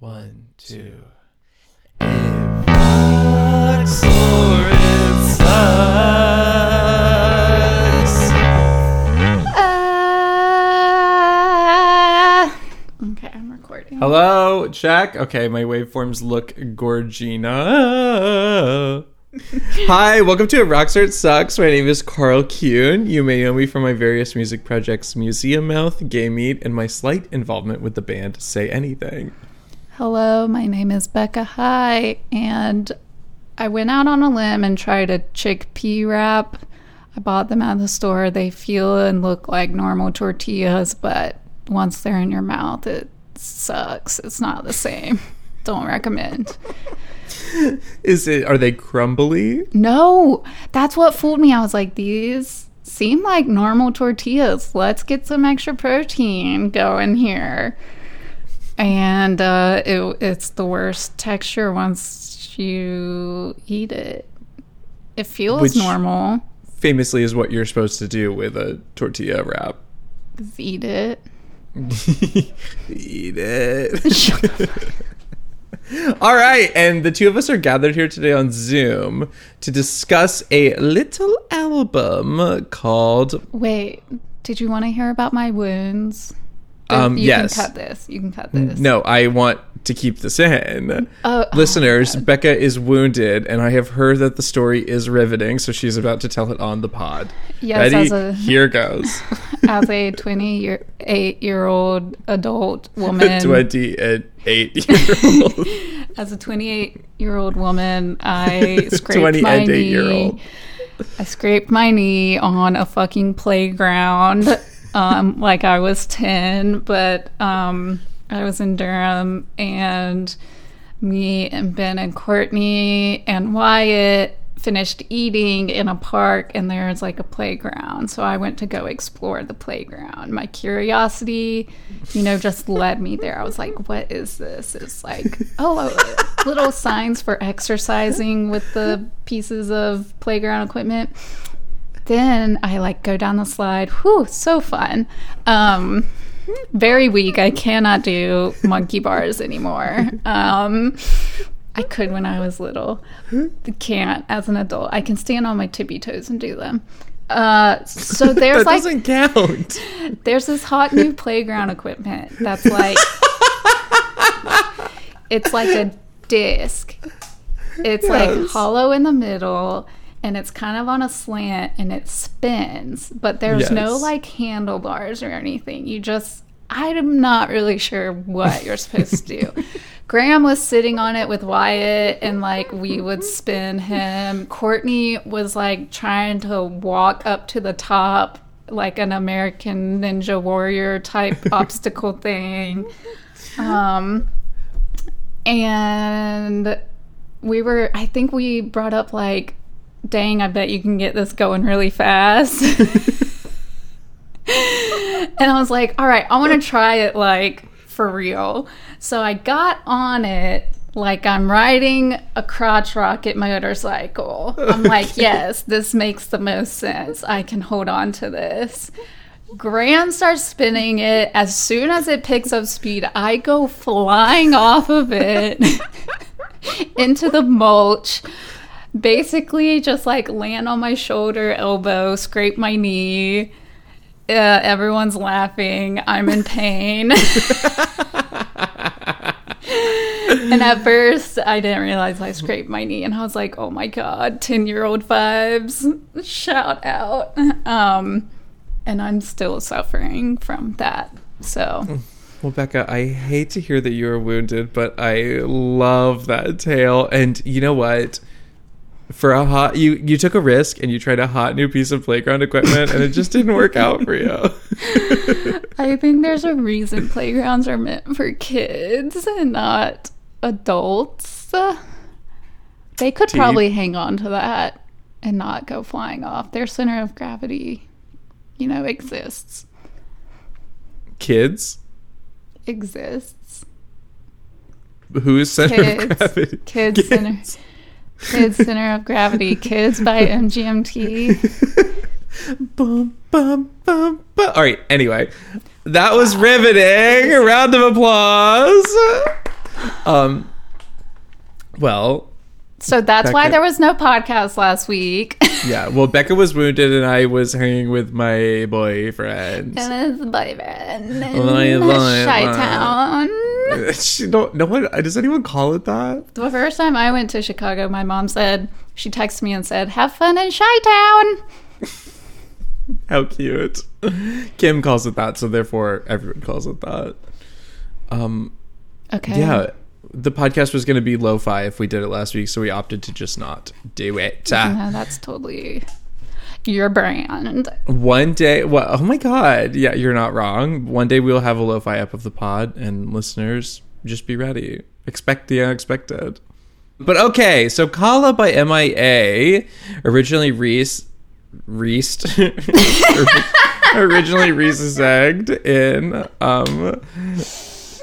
One, two. It rocks or it sucks. Okay, I'm recording. Hello, check. Okay, my waveforms look gorgina. Hi, welcome to Rocks or It Sucks. My name is Carl Kuhn. You may know me from my various music projects Museum Mouth, Gay Meat, and my slight involvement with the band Say Anything. Hello, my name is Becca Hi, and I went out on a limb and tried a chickpea wrap. I bought them at the store. They feel and look like normal tortillas, but once they're in your mouth, it sucks. It's not the same. Don't recommend. Is it are they crumbly? No, that's what fooled me. I was like, these seem like normal tortillas. Let's get some extra protein going here. And uh, it, it's the worst texture once you eat it. It feels Which- normal. Famously is what you're supposed to do with a tortilla wrap. Just eat it. Eat it. All right, and the two of us are gathered here today on Zoom to discuss a little album called Wait, did you want to hear about my wounds? Um, you yes. can cut this. You can cut this. No, I want to keep this in. Oh, Listeners, Becca is wounded, and I have heard that the story is riveting, so she's about to tell it on the pod. Yes, Ready? as a- Here goes. as a 28 year old adult woman 28 year old. as a 28 year old woman i scraped my knee year old. i scraped my knee on a fucking playground um, like i was 10 but um, i was in durham and me and ben and courtney and wyatt finished eating in a park and there's like a playground. So i went to go explore the playground. My curiosity you know just led me there. I was like what is this? It's like oh uh, little signs for exercising with the pieces of playground equipment then i like go down the slide whew so fun um very weak i cannot do monkey bars anymore um I could when I was little. Can't as an adult. I can stand on my tippy toes and do them. Uh, so there's that like doesn't count. there's this hot new playground equipment that's like it's like a disc. It's like hollow in the middle and it's kind of on a slant and it spins, but there's no like handlebars or anything. You just I'm not really sure what you're supposed to do. Graham was sitting on it with Wyatt and like we would spin him. Courtney was like trying to walk up to the top like an American Ninja Warrior type obstacle thing. Um and we were I think we brought up like dang, I bet you can get this going really fast. and I was like, all right, I want to try it like for real. So I got on it like I'm riding a crotch rocket motorcycle. I'm like, yes, this makes the most sense. I can hold on to this. Graham starts spinning it. As soon as it picks up speed, I go flying off of it into the mulch. Basically, just like land on my shoulder, elbow, scrape my knee. Uh, everyone's laughing. I'm in pain. and at first, I didn't realize I scraped my knee, and I was like, "Oh my god, ten year old vibes!" Shout out. Um, and I'm still suffering from that. So Well, Becca, I hate to hear that you were wounded, but I love that tale. And you know what? For a hot, you you took a risk and you tried a hot new piece of playground equipment, and it just didn't work out for you. I think there's a reason playgrounds are meant for kids and not adults. They could probably hang on to that and not go flying off. Their center of gravity, you know, exists. Kids, Exists. whose center of Kids. gravity? Kids center. Kids Center of Gravity. Kids by MGMT. bum, bum, bum, bum. All right. Anyway, that was riveting. A round of applause. Um. Well, So that's why there was no podcast last week. yeah. Well, Becca was wounded, and I was hanging with my boyfriend. and his boyfriend in My boyfriend. Don't. No one. Does anyone call it that? The first time I went to Chicago, my mom said, she texted me and said, have fun in Chi-Town. How cute. Kim calls it that, so therefore everyone calls it that. Um. Okay. Yeah. The podcast was going to be lo-fi if we did it last week, so we opted to just not do it. No, that's totally your brand. One day, well, oh my god, yeah, you're not wrong. One day we'll have a lo-fi up of the pod, and listeners, just be ready. Expect the unexpected. But okay, so Kala by MIA, originally Reese, Reese, originally Reese egged in um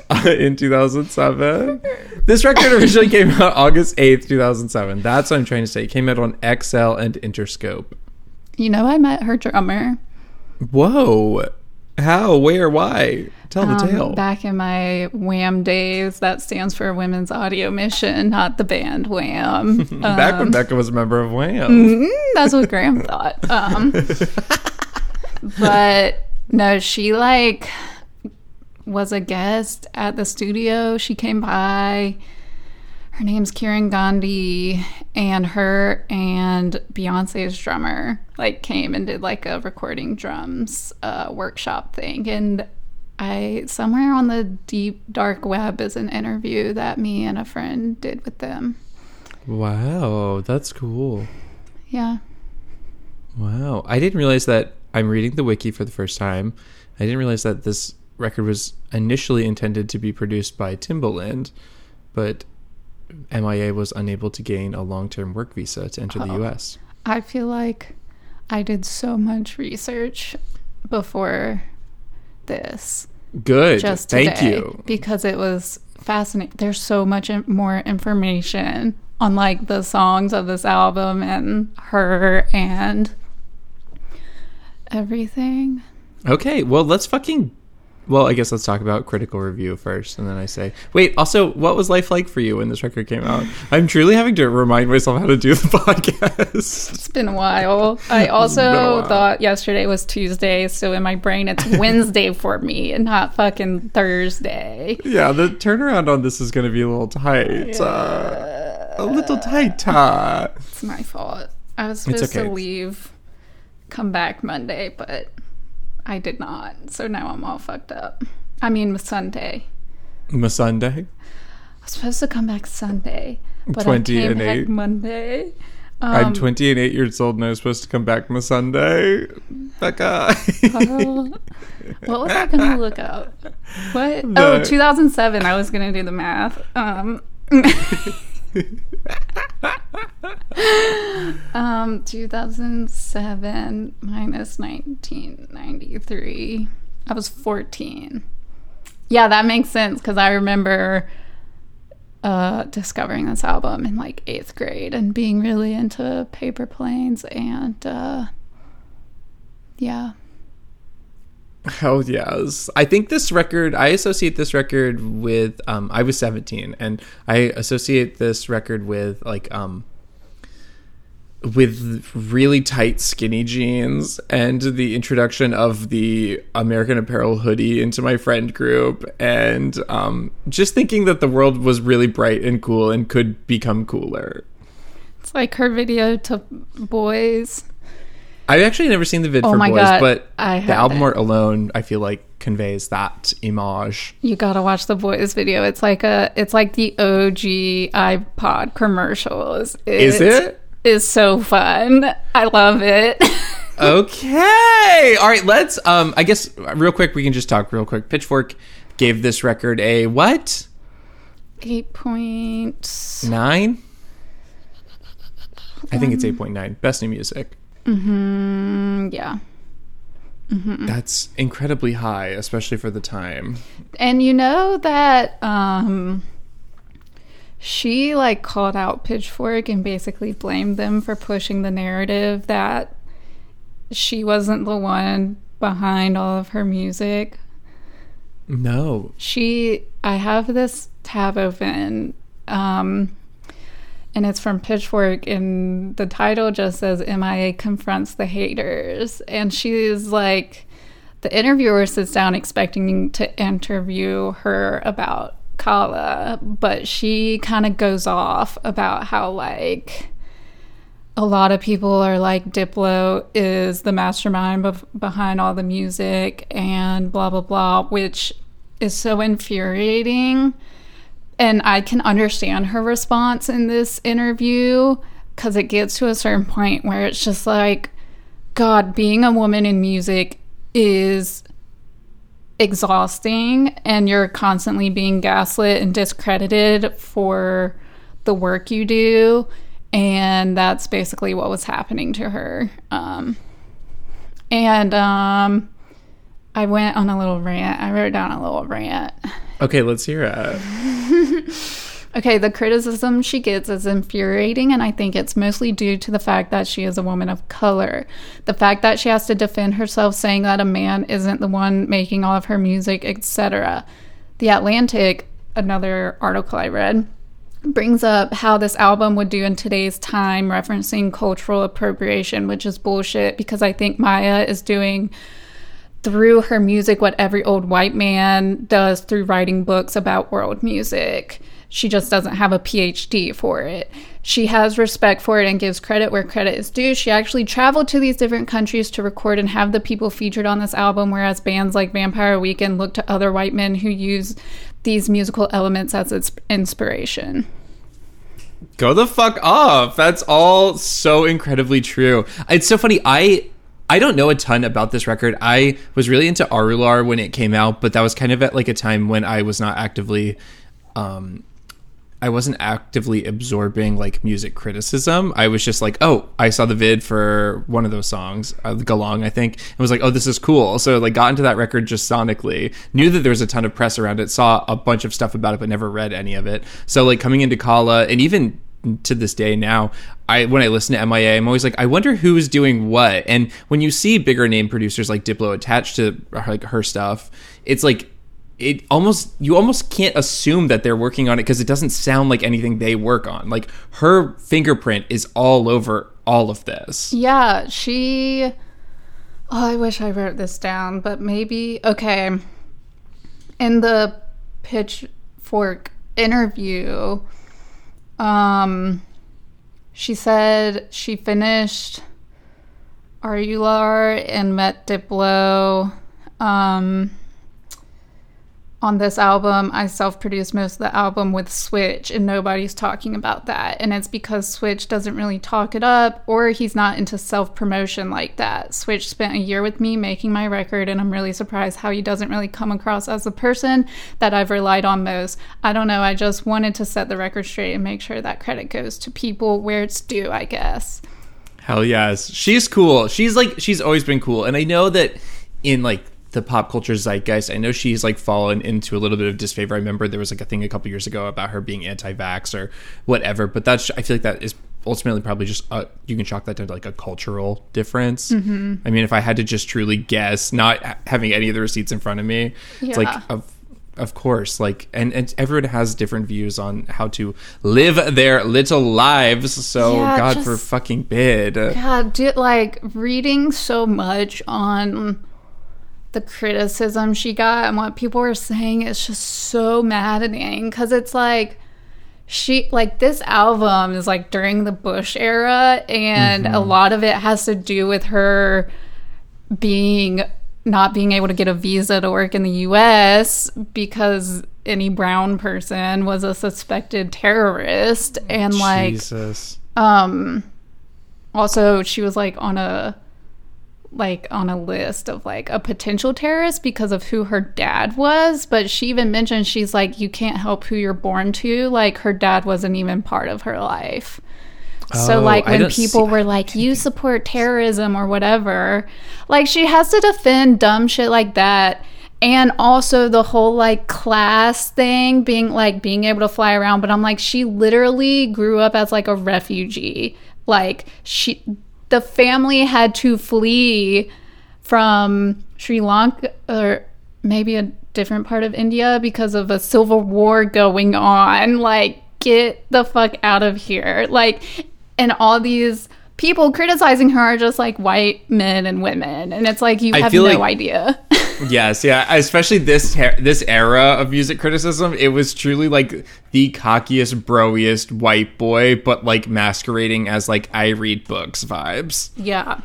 in 2007. This record originally came out August 8th, 2007. That's what I'm trying to say. It came out on XL and Interscope. You know, I met her drummer Whoa. How? Where? Why? Tell the um, tale. back in my Wham days. That stands for Women's Audio Mission, not the band Wham. Back when Um, Becca was a member of Wham. Mm, that's what Graham thought. Um, but no, she like was a guest at the studio. She came by. Her name's Kiran Gandhi, and her and Beyonce's drummer like came and did like a recording drums uh, workshop thing. And I somewhere on the deep dark web is an interview that me and a friend did with them. Wow, that's cool. Yeah. Wow. I didn't realize that I'm reading the wiki for the first time. I didn't realize that this record was initially intended to be produced by Timbaland, but MIA was unable to gain a long term work visa to enter the Oh. US. I feel like I did so much research before this. Good. Just Thank you. because it was fascinating. There's so much more information on like the songs of this album and her and everything. Okay, well, let's fucking. Well, I guess let's talk about critical review first, and then I say, wait. Also, what was life like for you when this record came out? I'm truly having to remind myself how to do the podcast. It's been a while. I also while. thought yesterday was Tuesday, so in my brain it's Wednesday for me and not fucking Thursday. yeah, the turnaround on this is going to be a little tight. Uh, a little tight. Uh. It's my fault. I was supposed okay. to leave, come back Monday, but I did not. So now I'm all fucked up. I mean, Sunday. My Sunday. I was supposed to come back Sunday, but 20 I came and back eight. Monday. Um, I'm 20 and 8 years old, and I was supposed to come back my Sunday. Becca. what was I gonna look up? What? Oh, 2007. I was gonna do the math. Um, um, 2007 minus 1993. I was 14. Yeah, that makes sense because I remember uh, discovering this album in like eighth grade and being really into paper planes and uh, yeah. Hell yes. I think this record, I associate this record with, um, I was 17 and I associate this record with like, um, with really tight skinny jeans and the introduction of the American Apparel hoodie into my friend group and um, just thinking that the world was really bright and cool and could become cooler. It's like her video to boys. I've actually never seen the vid Oh for boys, God, but the album art alone, I feel like conveys that image. You gotta watch the boys video. It's like a, it's like the OG iPod commercials. Is it? Is so fun. I love it. Okay. All right, let's um I guess real quick we can just talk real quick. Pitchfork gave this record a what? Eight point nine. I think it's 8.9. Best new music. Mm, yeah. That's incredibly high, especially for the time. And you know that um she like called out Pitchfork and basically blamed them for pushing the narrative that she wasn't the one behind all of her music. No. She, I have this tab open, um, and it's from Pitchfork, and the title just says MIA confronts the haters. And she's like, the interviewer sits down expecting to interview her about Kala, but she kind of goes off about how, like, a lot of people are like Diplo is the mastermind bef- behind all the music and blah blah blah, which is so infuriating. And I can understand her response in this interview because it gets to a certain point where it's just like, God, being a woman in music is exhausting, and you're constantly being gaslit and discredited for the work you do and that's basically what was happening to her. Um, and um, I went on a little rant. I wrote down a little rant. Okay, let's hear it. okay, the criticism she gets is infuriating, and I think it's mostly due to the fact that she is a woman of color. The fact that she has to defend herself saying that a man isn't the one making all of her music, etc. The Atlantic, another article I read, brings up how this album would do in today's time, referencing cultural appropriation, which is bullshit because I think Maya is doing through her music what every old white man does through writing books about world music. She just doesn't have a PhD for it. She has respect for it and gives credit where credit is due. She actually traveled to these different countries to record and have the people featured on this album, whereas bands like Vampire Weekend look to other white men who use these musical elements as its inspiration. Go the fuck off. That's all so incredibly true. It's so funny. I I don't know a ton about this record. I was really into Arular when it came out, but that was kind of at like a time when I was not actively um I wasn't actively absorbing like music criticism. I was just like, oh, I saw the vid for one of those songs, uh, Galang, I think, and was like, oh, this is cool. So like, got into that record just sonically. Knew that there was a ton of press around it. Saw a bunch of stuff about it, but never read any of it. So like, coming into Kala, and even to this day now, I when I listen to MIA, I'm always like, I wonder who's doing what. And when you see bigger name producers like Diplo attached to like her stuff, it's like it almost you almost can't assume that they're working on it because it doesn't sound like anything they work on. Like her fingerprint is all over all of this. Yeah, she Oh, I wish I wrote this down, but maybe okay. In the pitchfork interview, um she said she finished Arular and met Diplo. Um on this album, I self produced most of the album with Switch, and nobody's talking about that. And it's because Switch doesn't really talk it up, or he's not into self promotion like that. Switch spent a year with me making my record, and I'm really surprised how he doesn't really come across as the person that I've relied on most. I don't know, I just wanted to set the record straight and make sure that credit goes to people where it's due, I guess. Hell yes. She's cool. She's like, she's always been cool. And I know that in like the pop culture zeitgeist. I know she's like fallen into a little bit of disfavor. I remember there was like a thing a couple years ago about her being anti-vax or whatever. But that's I feel like that is ultimately probably just you can chalk that down to like a cultural difference. Mm-hmm. I mean, if I had to just truly guess, not having any of the receipts in front of me, yeah. it's like of of course like and, and everyone has different views on how to live their little lives so yeah, god just, for fucking bid god dude, like reading so much on the criticism she got and what people were saying is just so maddening because it's like she like this album is like during the Bush era and mm-hmm. a lot of it has to do with her being not being able to get a visa to work in the US because any brown person was a suspected terrorist and like Jesus. um also she was like on a like on a list of like a potential terrorist because of who her dad was but she even mentioned she's like you can't help who you're born to. Like her dad wasn't even part of her life. So oh, like when people see, were like you support terrorism or whatever like she has to defend dumb shit like that. And also the whole like class thing being like being able to fly around. But i'm like she literally grew up as like a refugee. Like she the family had to flee from Sri Lanka or maybe a different part of India because of a civil war going on. Like, get the fuck out of here. Like, and all these people criticizing her are just like white men and women. And it's like, you I have no like- idea. Yes, yeah, especially this this era of music criticism, it was truly like the cockiest, broiest white boy, but like masquerading as like I read books vibes. yeah.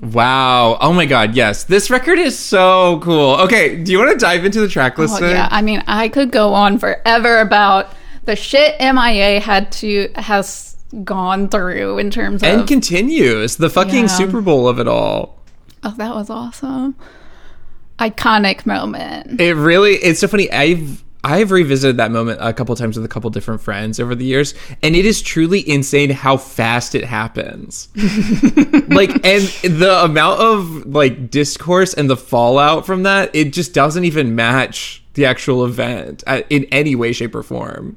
Wow. Oh my god, yes. This record is so cool. Okay, do you want to dive into the track Oh, yeah. I mean, I could go on forever about the shit MIA had to, has gone through in terms of. and continues the fucking Yeah. Super Bowl of it all. oh, that was awesome. Iconic moment. It really it's so funny. I've I've revisited that moment a couple times with a couple different friends over the years, and it is truly insane how fast it happens. like and the amount of like discourse and the fallout from that, it just doesn't even match the actual event uh, in any way, shape, or form.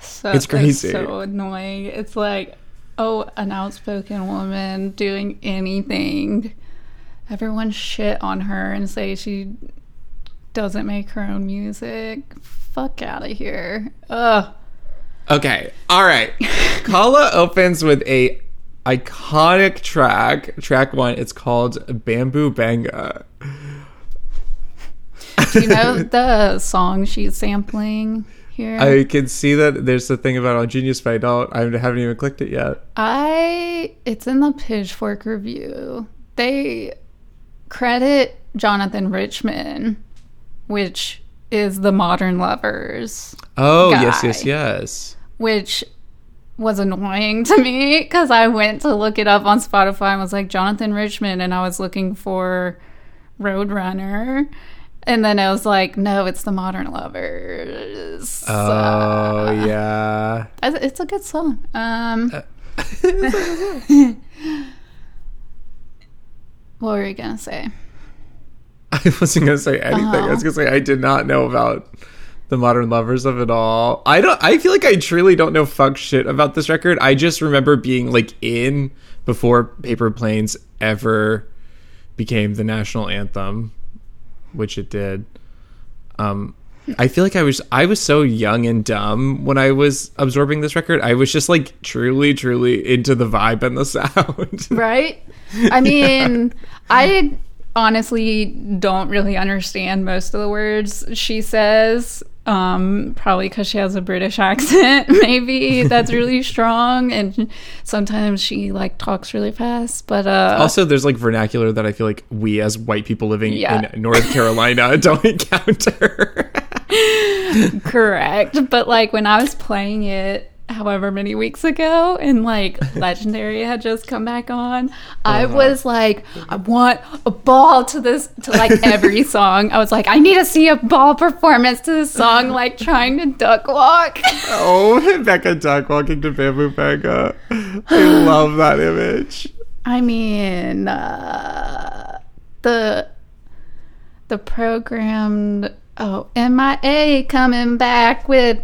So, It's crazy. so annoying. It's like, oh, an outspoken woman doing anything. Everyone shit on her and say she doesn't make her own music. Fuck out of here. Ugh. Okay. All right. Kala opens with a iconic track. Track one. It's called Bamboo Banga. Do you know the song she's sampling here? I can see that there's a thing about on Genius, but I don't. I haven't even clicked it yet. I it's in the Pitchfork review. They credit Jonathan Richman, which is the Modern Lovers, Oh yes, Guy. yes, yes. which was annoying to me because I went to look it up on Spotify and was like Jonathan Richman, and I was looking for Roadrunner. And then I was like, no, it's the Modern Lovers. Oh yeah. It's it's a good song. Um, what were you gonna say? I wasn't gonna say anything. I was Oh. gonna say I did not know about the modern lovers of it all. I don't. I feel like I truly don't know fuck shit about this record. I just remember being like in before Paper Planes ever became the national anthem, which it did. Um, I feel like I was I was so young and dumb when I was absorbing this record. I was just like truly, truly into the vibe and the sound. Right? I mean, I honestly don't really understand most of the words she says. Um, probably because she has a British accent, maybe that's really strong, and sometimes she like talks really fast. But uh, Also, there's like vernacular that I feel like we as white people living Yeah. in North Carolina don't encounter. Correct. But like when I was playing it however many weeks ago and like Legendary had just come back on, I Uh-huh. was like, I want a ball to this to like every song. I was like, I need to see a ball performance to this song, like trying to duck walk. oh, Becca Duck walking to Bamboo Banga. I love that image. I mean, uh, the the programmed oh MIA coming back with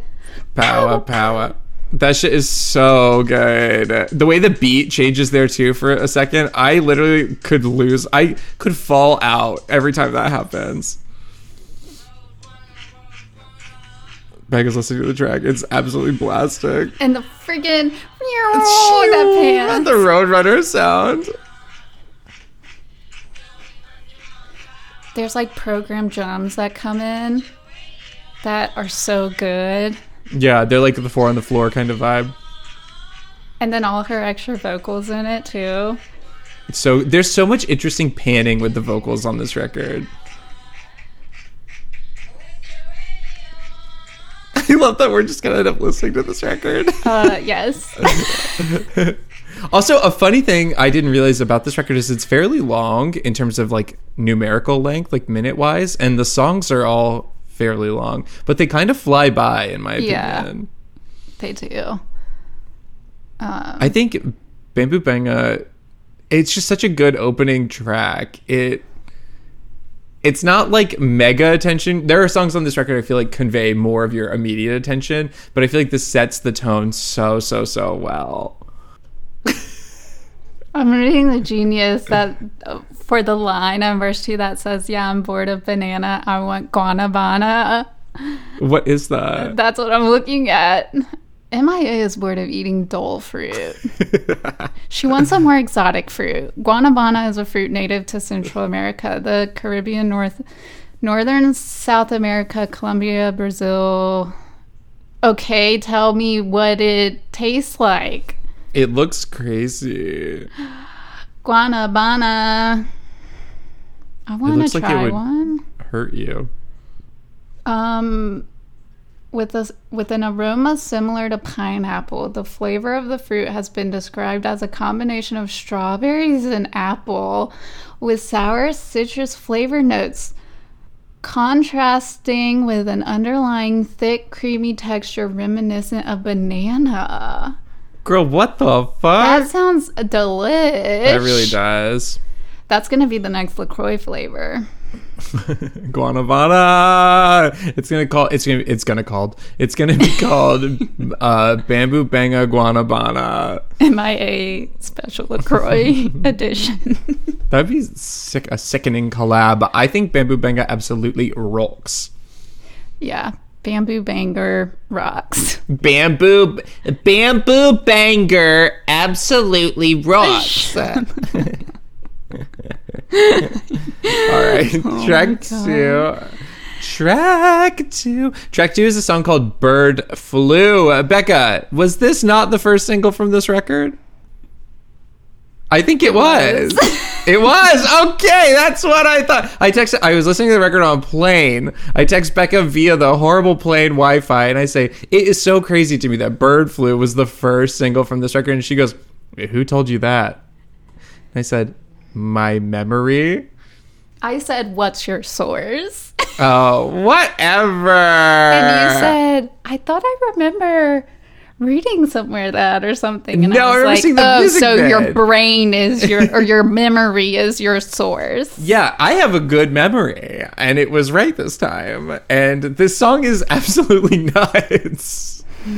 Power, power. That shit is so good. The way the beat changes there too for a second, I literally could lose. I could fall out every time that happens. Becca's listening to the track. It's absolutely blasting. and the friggin' oh, that pan. The Roadrunner sound. There's like program drums that come in that are so good. Yeah, they're like the four on the floor kind of vibe. And then all her extra vocals in it too. So there's so much interesting panning with the vocals on this record. I love that we're just gonna end up listening to this record. Uh yes. also, a funny thing I didn't realize about this record is it's fairly long in terms of like numerical length, like minute wise, and the songs are all fairly long, but they kind of fly by, in my Yeah. opinion. they do. Um, I think Bamboo Banga, it's just such a good opening track. It it's not like mega attention. There are songs on this record I feel like convey more of your immediate attention, but I feel like this sets the tone so so so well. I'm reading the genius that for the line on verse two that says, "Yeah, I'm bored of banana. I want guanabana." What is that? That's what I'm looking at. MIA is bored of eating dull fruit. She wants a more exotic fruit. Guanabana is a fruit native to Central America, the Caribbean, North, Northern South America, Colombia, Brazil. Okay, tell me what it tastes like. It looks crazy. Guanabana. I want to like try would- one. Hurt you. Um, with a with an aroma similar to pineapple, the flavor of the fruit has been described as a combination of strawberries and apple, with sour citrus flavor notes, contrasting with an underlying thick, creamy texture reminiscent of banana. Girl, what the fuck? That sounds delish. That really does. That's gonna be the next Lacroix flavor. Guanabana. It's gonna call. It's gonna. It's gonna called. It's gonna be called uh, Bamboo Banga Guanabana. MIA Special Lacroix edition. That'd be sick. A sickening collab. I think Bamboo Banga absolutely rocks. yeah, bamboo banga rocks. Bamboo, bamboo banga, absolutely rocks. All right, track Oh my two. Track two. Track two is a song called "Bird Flew." Uh, Becca, was this not the first single from this record? I think it, was. it was. Okay, that's what I thought. I texted. I was listening to the record on a plane. I text Becca via the horrible plane Wi-Fi, and I say it is so crazy to me that "Bird Flu was the first single from this record, and she goes, "Who told you that?" And I said, "My memory." I said, "What's your source?" Oh, whatever. And you said, "I thought I remember." Reading somewhere that or something, and No, I I was remember like, seeing the "Oh, so your brain is your or your memory is your source." Yeah, I have a good memory, and it was right this time. And this song is absolutely nuts.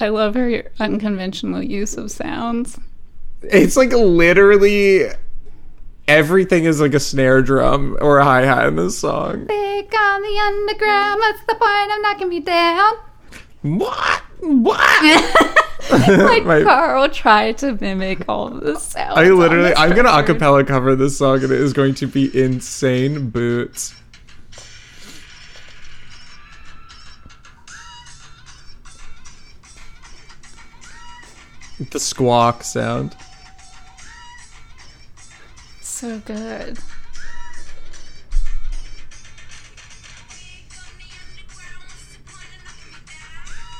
I love her unconventional use of sounds. It's like literally everything is like a snare drum or a hi hat in this song. Big on the underground, what's the point of knocking me down? What? What? Like My- Carl tried to mimic all the sounds. I literally, I'm gonna acapella cover this song, and it is going to be insane boots. The squawk sound. So good.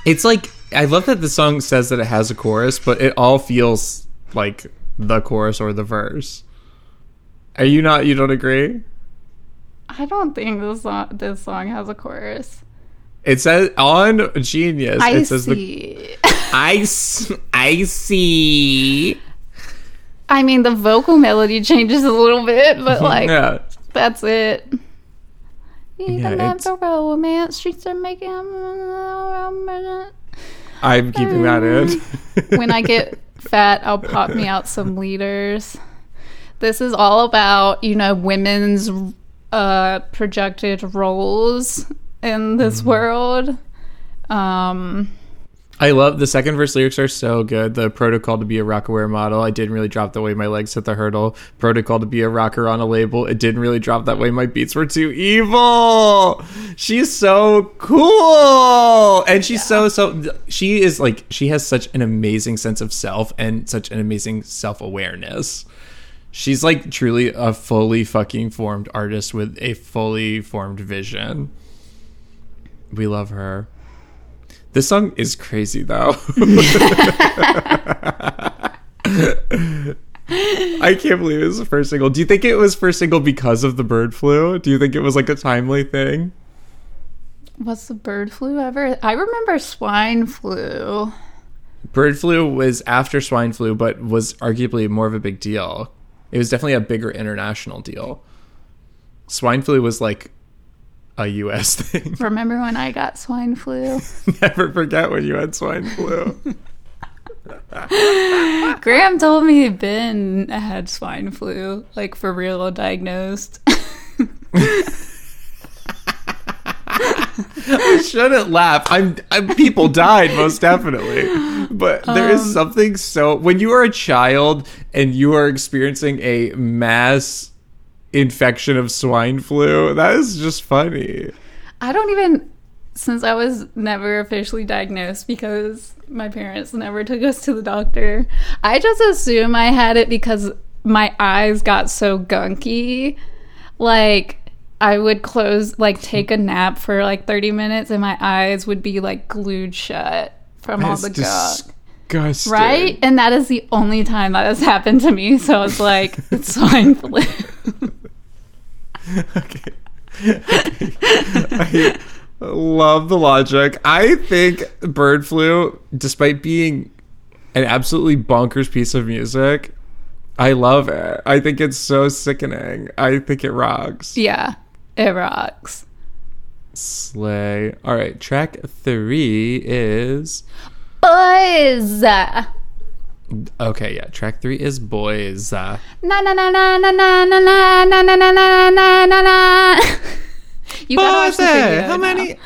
It's like I love that the song says that it has a chorus, but it all feels like the chorus or the verse. Are you not? You don't agree? I don't think this song, this song has a chorus. It says on Genius. I it says the see. I s- I see. I mean, the vocal melody changes a little bit, but like yeah. that's it. Yeah, it's- the romance streets are making. I'm keeping that in. when I get fat, I'll pop me out some leaders. This is all about, you know, women's uh, projected roles in this world. Um, I love the second verse lyrics are so good. The protocol to be a rockaware model. I didn't really drop the way my legs hit the hurdle. Protocol to be a rocker on a label. It didn't really drop that way my beats were too evil. She's so cool. And she's so so she is like she has such an amazing sense of self and such an amazing self-awareness. She's like truly a fully fucking formed artist with a fully formed vision. We love her. This song is crazy though. I can't believe it was the first single. Do you think it was first single because of the bird flu? Do you think it was like a timely thing? what's the bird flu ever? I remember swine flu. Bird flu was after swine flu, but was arguably more of a big deal. It was definitely a bigger international deal. Swine flu was like a US thing. Remember when I got swine flu? Never forget when you had swine flu. Graham told me Ben had swine flu, like for real, diagnosed. I shouldn't laugh. I'm, I'm people died most definitely, but there is Um, something so when you are a child and you are experiencing a mass infection of swine flu, that is just funny. I don't even, since I was never officially diagnosed because my parents never took us to the doctor, I just assume I had it because my eyes got so gunky. Like, I would close, like, take a nap for like 30 minutes and my eyes would be like glued shut from all the gunk. disgusting. Right? And that is the only time that has happened to me. So it's like, it's swine flu. okay. I love the logic. I think bird flu, despite being an absolutely bonkers piece of music, I love it. I think it's so sickening. I think it rocks. yeah, it rocks. Slay. All right, track three is Boys! Okay. Yeah, track three is boys. Uh, Na na na na na na na na na na na na na na na. You gotta watch the uh, video how many?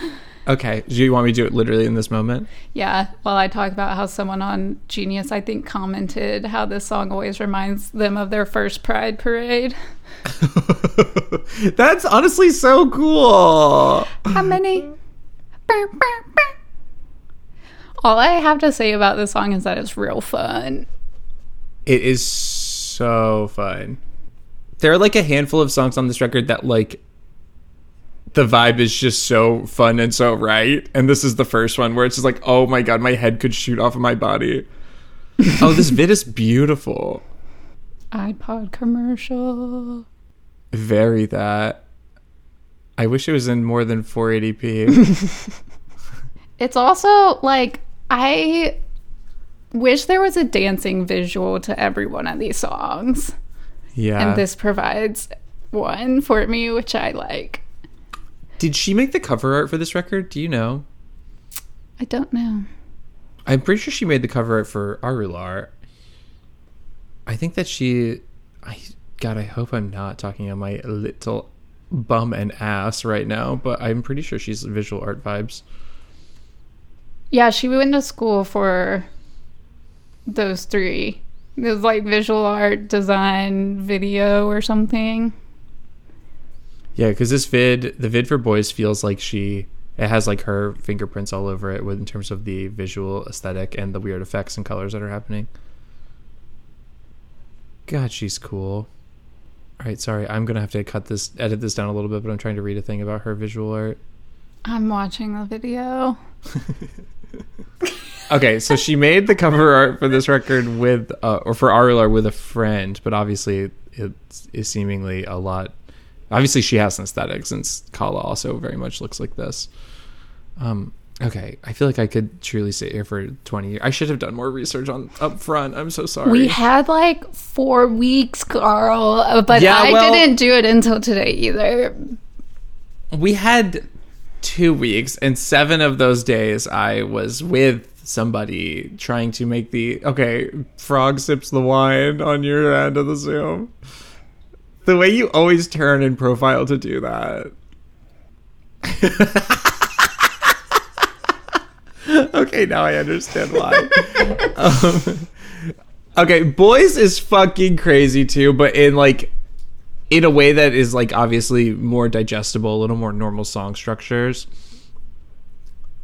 Okay, do you want me to do it literally in this moment? Yeah, While I talk about how someone on Genius, I think, commented how this song always reminds them of their first Pride parade. That's honestly so cool. How many? All I have to say about this song is that it's real fun. It is so fun. There are like a handful of songs on this record that like the vibe is just so fun and so right. And this is the first one where it's just like, oh my god, my head could shoot off of my body. oh, this vid is beautiful. iPod commercial. Very that. I wish it was in more than 480p. It's also like I wish there was a dancing visual to every one of these songs. yeah. And this provides one for me, which I like. Did she make the cover art for this record? Do you know? I don't know. I'm pretty sure she made the cover art for Arular. I think that she I God, I hope I'm not talking on my little bum and ass right now, but I'm pretty sure she's visual art vibes. Yeah, she went to school for those three. It was like visual art, design, video, or something. Yeah, because this vid, the vid for boys, feels like she it has like her fingerprints all over it with in terms of the visual aesthetic and the weird effects and colors that are happening. God, she's cool. All right, sorry, I'm gonna have to cut this, edit this down a little bit, but I'm trying to read a thing about her visual art. I'm watching the video. Okay, so she made the cover art for this record with, uh, or for Arular with a friend, but obviously it is seemingly a lot. Obviously, she has an aesthetic since Kala also very much looks like this. Um, okay, I feel like I could truly sit here for 20 years. I should have done more research on up front. I'm so sorry. We had like four weeks, Carl, but Yeah, I well- didn't do it until today either. we had two weeks and seven of those days i was with somebody trying to make the okay frog sips the wine on your end of the zoom. The way you always turn in profile to do that. Okay now i understand why. Um, okay boys is fucking crazy too but in like in a way that is like obviously more digestible, a little more normal song structures,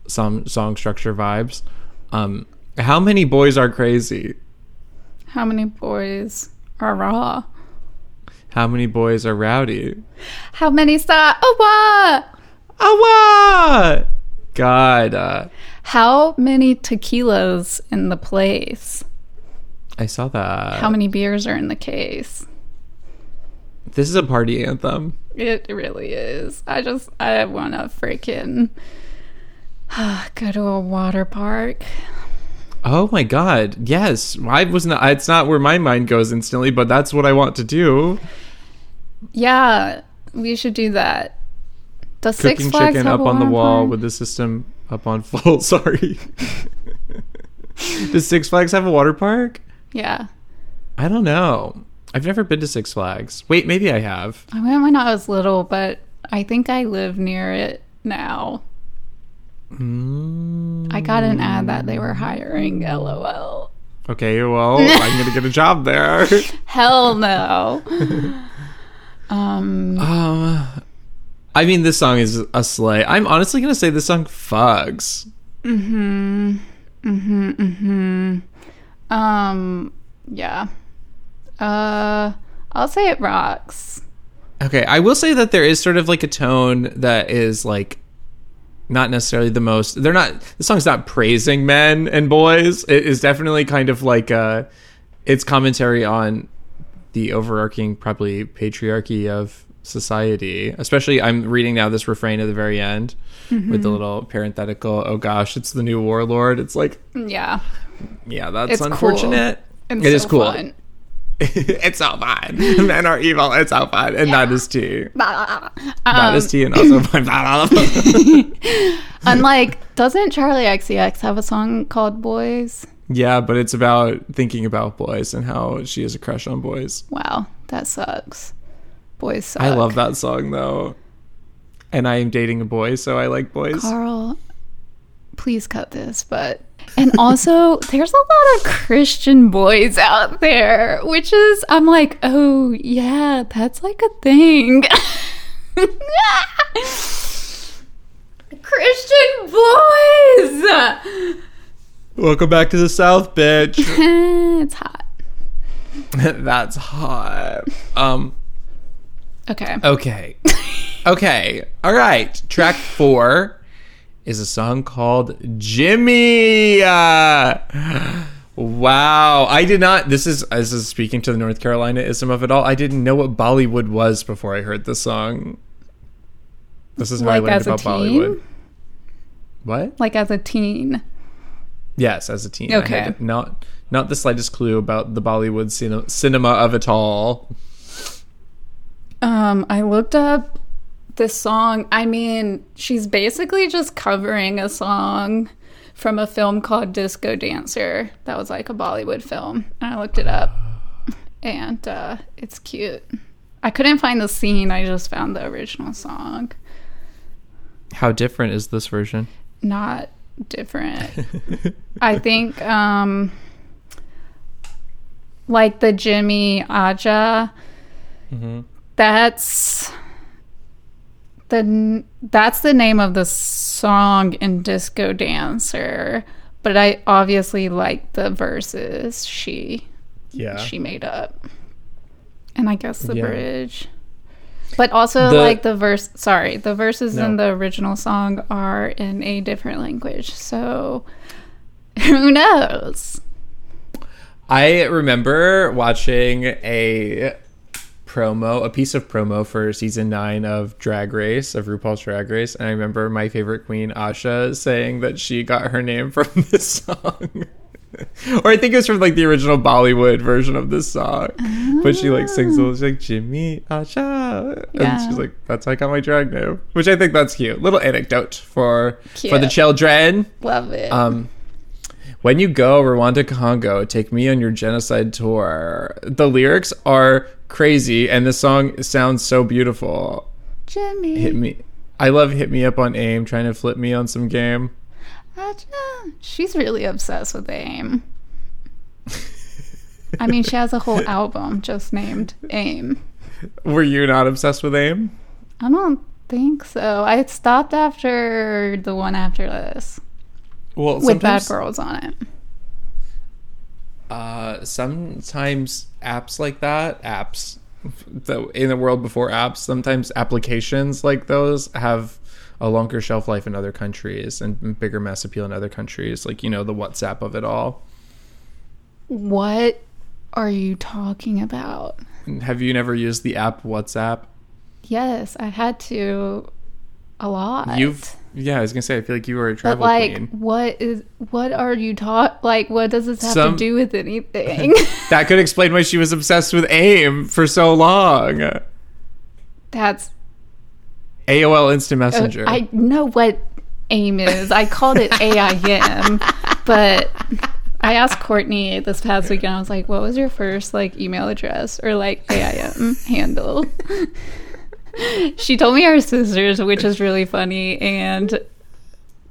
some song structure vibes. Um, how many boys are crazy? How many boys are raw? How many boys are rowdy? How many saw? Oh, what? Awa! God, uh, How many tequilas in the place? I saw that. How many beers are in the case? This is a party anthem. It really is. I just I want to freaking go to a water park. Oh my god, yes. I was not. It's not where my mind goes instantly, but that's what I want to do. Yeah, we should do that. Does Six Cooking Flags chicken up on the wall park? with the system up on full. Sorry. Does Six Flags have a water park? Yeah. I don't know. I've never been to Six Flags. Wait, maybe I have. I went when I was little, but I think I live near it now. Mm, I got an ad that they were hiring. LOL. okay, well, I'm gonna get a job there. Hell no. um. Um, I mean, this song is a sleigh. I'm honestly gonna say this song fugs. Hmm. Hmm. Hmm. Um. Yeah. Uh. I'll say it rocks. Okay, I will say that there is sort of like a tone that is like not necessarily the most. They're not. The song's not praising men and boys. It is definitely kind of like uh It's commentary on the overarching probably patriarchy of society. Especially, I'm reading now this refrain at the very end with the little parenthetical. Oh gosh, it's the new warlord. It's like, Yeah. yeah, that's It's unfortunate. And It is so cool. fun. it's all fine. Men are evil. It's all fine. and that is tea. That Um, is tea, and also fun. Unlike, doesn't Charli XCX have a song called Boys? yeah, but it's about thinking about boys and how she has a crush on boys. Wow, that sucks. Boys suck. I love that song though, and I am dating a boy, so I like boys. Carl, please cut this, but. And also, there's a lot of Christian boys out there, which is, I'm like, oh, yeah, that's like a thing. Christian boys! Welcome back to the South, bitch. it's hot. That's hot. Um. Okay. Okay. okay. All right. Track four is a song called Jimmy. Uh, wow. I did not. This is this is speaking to the North Carolina ism of it all. I didn't know what Bollywood was before I heard this song. This is how Like I learned about? Bollywood. What? Like as a teen. Yes, as a teen. I Okay. had not not the slightest clue about the Bollywood cine- cinema of it all. Um, I looked up this song. I mean, she's basically just covering a song from a film called Disco Dancer. That was like a Bollywood film. And I looked it up. And uh, it's cute. I couldn't find the scene, I just found the original song. How different is this version? Not different. I think um like the Jimmy Aja Mm-hmm. that's the that's the name of the song in Disco Dancer, but I obviously like the verses she Yeah. she made up. And I guess the Yeah. bridge. But also The- like the verse sorry, the verses in the original song are in a different language. So who knows? I remember watching a promo, a piece of promo for season nine of Drag Race, of RuPaul's Drag Race, and I remember my favorite queen, Aja, saying that she got her name from this song. or I think it was from like the original Bollywood version of this song. But she like sings a little, she's like, Jimmy Aja. Yeah. And she's like, that's how I got my drag name. Which I think that's cute. Little anecdote for for the children. Love it. Um, when you go Rwanda Congo, take me on your genocide tour. The lyrics are crazy, and the song sounds so beautiful. Jimmy. Hit me. I love hit me up on aim, trying to flip me on some game. She's really obsessed with AIM. I mean, she has a whole album just named AIM. Were you not obsessed with aim? I don't think so. I stopped after the one after this Well, with Bad Girls on it. Uh, sometimes apps like that, apps the, in the world before apps, sometimes applications like those have a longer shelf life in other countries and bigger mass appeal in other countries, like you know the WhatsApp of it all. What are you talking about? Have you never used the app WhatsApp? Yes, I had to a lot. You've yeah, I was gonna say I feel like you were a travel but like, queen. what is? What are you taught? Like, what does this have Some- to do with anything? That could explain why she was obsessed with AIM for so long. That's AOL Instant Uh, Messenger. I know what AIM is. I called it AIM, but I asked Courtney this past weekend. I was like, "What was your first like email address or like AIM handle?" she told me our sisters, which is really funny and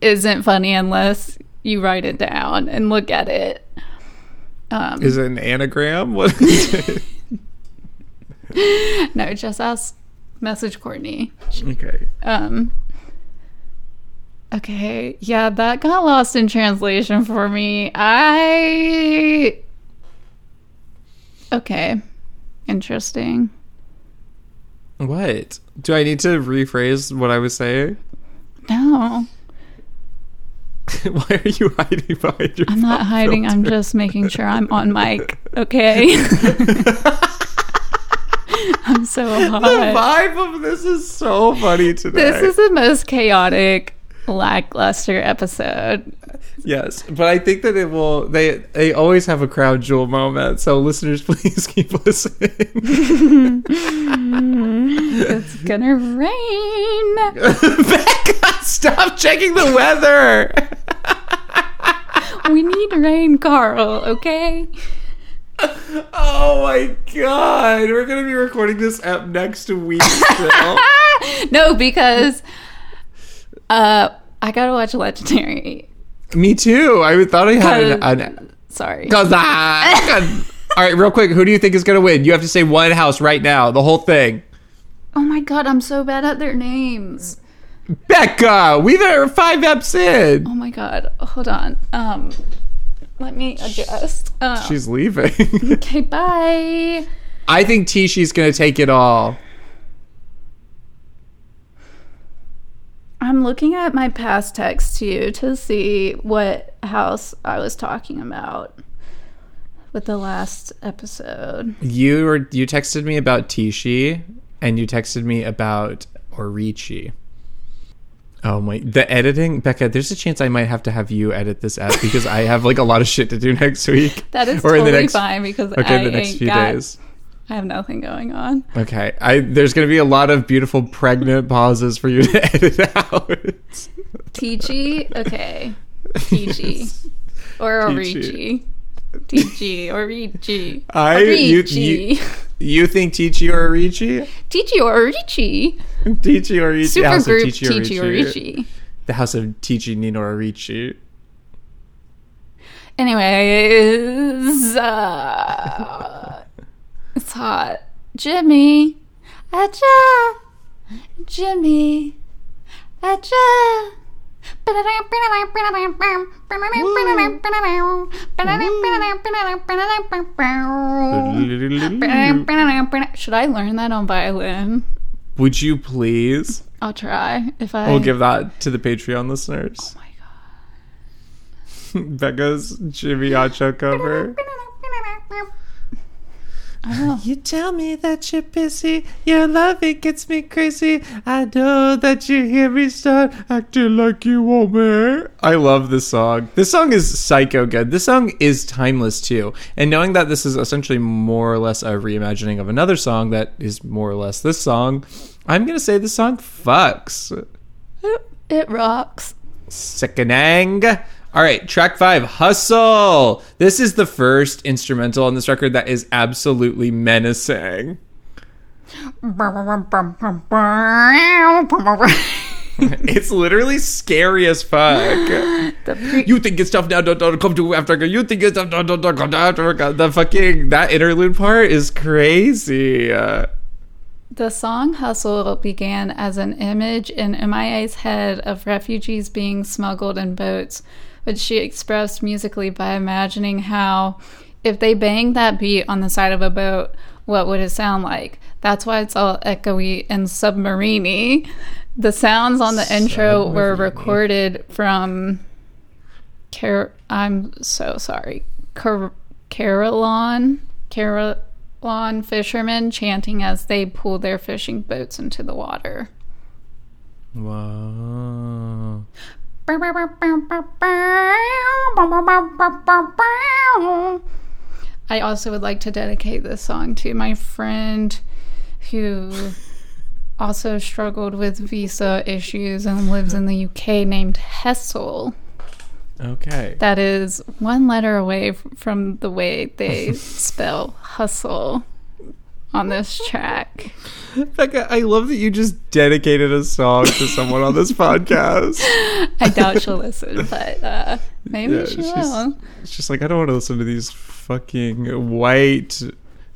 isn't funny unless you write it down and look at it. Um, Is it an anagram? What is it? no, just ask message Courtney. okay. Um Okay, yeah, that got lost in translation for me. I Okay. Interesting. What? Do I need to rephrase what I was saying? No, Why are you hiding behind your I'm not hiding. I'm just making sure I'm on mic. Okay. I'm so The hot. vibe of this is so funny today. This is the most chaotic, lackluster episode. yes, but I think that it will. They they always have a crown jewel moment. So listeners, please keep listening. It's gonna rain. Becca, stop checking the weather. We need rain, Carl, okay? Oh my god, we're gonna be recording this up next week still. no, because uh I gotta watch Legendary. Me too. I thought I had an. An Sorry. Cause I, all right, real quick. Who do you think is gonna win? You have to say one house right now. The whole thing. Oh my god, I'm so bad at their names. Becca, we've are five eps in. Oh my god. Hold on. Um let me adjust. Um, She's leaving. okay, bye. I think Tishi's gonna take it all. I'm looking at my past text to you to see what house I was talking about with the last episode. You were you texted me about Tishi, and you texted me about Orichi. Oh my! The editing, Becca. There's a chance I might have to have you edit this out because I have like a lot of shit to do next week. That is Or in totally the next- fine because Okay, I in the next few days. I have nothing going on. Okay, I there's gonna be a lot of beautiful pregnant pauses for you to edit out. Teachy, okay. Teachy. Or Teachy. Orichi. Teachy or Orichi. I you, you you think Tichi or Orichi? Teachy or Orichi. Tichi or of Supergroup Tichi or Teachy. The house of Tichi Nino Orichi. Anyways, uh, it's hot. Jimmy, aja, Jimmy, aja. Should I learn that on violin? Would you please? I'll try if I. We'll give that to the Patreon listeners. Oh my god. Becca's Jimmy Aja cover. You tell me that you're busy, your love it gets me crazy. I know that you hear me start acting like you want me. I love this song. This song is psycho good. This song is timeless too. And knowing that this is essentially more or less a reimagining of another song that is more or less this song, I'm gonna say this song fucks. it rocks. Sickening. All right, track five, Hustle. This is the first instrumental on this record that is absolutely menacing. It's literally scary as fuck. Pre- You think it's tough now, don't, don't come to Africa. You think it's tough, don't, don't, don't come to Africa. The fucking, that interlude part is crazy. Uh, The song Hustle began as an image in MIA's head of refugees being smuggled in boats, which she expressed musically by imagining how, if they banged that beat on the side of a boat, what would it sound like? That's why it's all echoey and submariney. The sounds on the intro were recorded from Car- I'm so sorry. Car- Carillon, Carillon fishermen chanting as they pull their fishing boats into the water. wow. I also would like to dedicate this song to my friend who also struggled with visa issues and lives in the UK named Hessel. Okay. That is one letter away from the way they spell hustle on this track. Becca, I love that you just dedicated a song to someone on this podcast. I doubt she'll listen, but uh, maybe Yeah, she she's- will. It's just like I don't want to listen to these fucking white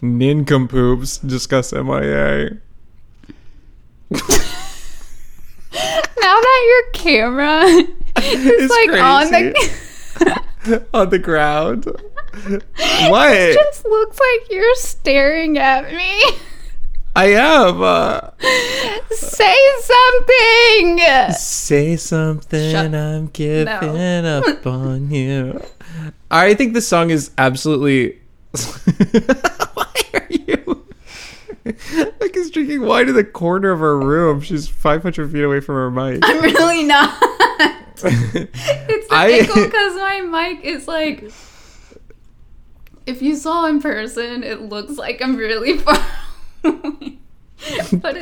nincompoops discuss MIA. Now that your camera is It's like on the. on the ground. what? It just looks like you're staring at me. I am. Uh, Say something. say something. Shut- I'm giving up on you. I think this song is absolutely. Why are you? Like is drinking wine in the corner of her room. She's 500 feet away from her mic. I'm really not. It's difficult because my mic is like. If you saw in person, it looks like I'm really far away.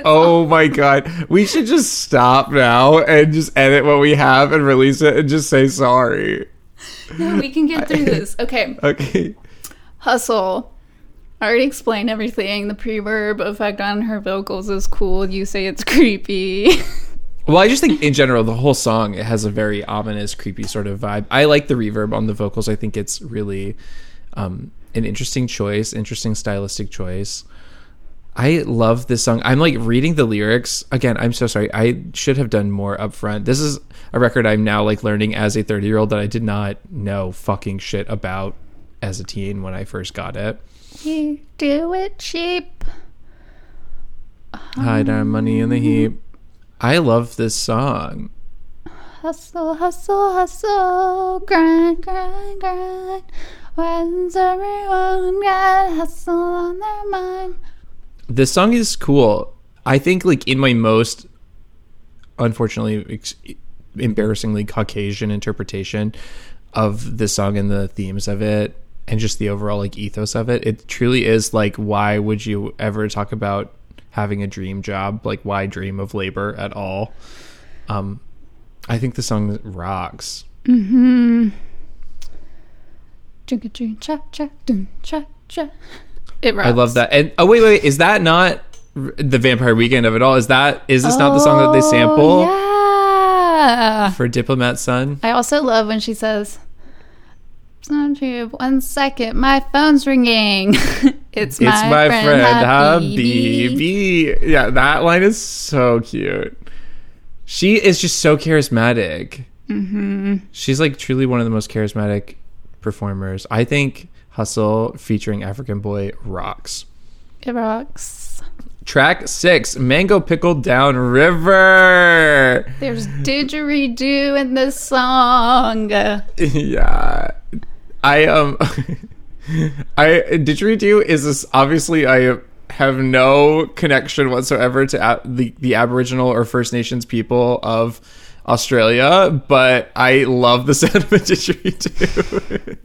Oh my god. We should just stop now and just edit what we have and release it and just say sorry. no, we can get through this. Okay. Okay. Hustle. I already explained everything. The pre-verb effect on her vocals is cool. You say it's creepy. Well, I just think in general the whole song it has a very ominous, creepy sort of vibe. I like the reverb on the vocals. I think it's really um, an interesting choice, interesting stylistic choice. I love this song. I'm like reading the lyrics again. I'm so sorry. I should have done more upfront. This is a record I'm now like learning as a 30 year old that I did not know fucking shit about as a teen when I first got it. you do it cheap. Hide our money in the heap. I love this song. Hustle, hustle, hustle, grind, grind, grind. When's everyone got hustle on their mind? this song is cool. I think like in my most unfortunately ex- embarrassingly Caucasian interpretation of this song and the themes of it and just the overall like ethos of it, it truly is like why would you ever talk about having a dream job? Like why dream of labor at all? Um I think the song rocks. Chugga chugga cha cha dun cha cha. It rocks. I love that. And oh wait, wait, is that not the Vampire Weekend of it all? Is that is this not the song that they sample Oh, Yeah. for Diplomat's Son? I also love when she says, "Not you. One second, my phone's ringing. it's my, it's my friend, friend Habibi." Habibi. Yeah, that line is so cute. She is just so charismatic. Mm-hmm. She's like truly one of the most charismatic performers. I think Hustle featuring Afrikan Boy rocks. It rocks. Track six, Mango Pickle Down River. There's didgeridoo in this song. yeah, I um, I didgeridoo is this obviously I have no connection whatsoever to a- the the Aboriginal or First Nations people of Australia, but I love the sound of a didgeridoo.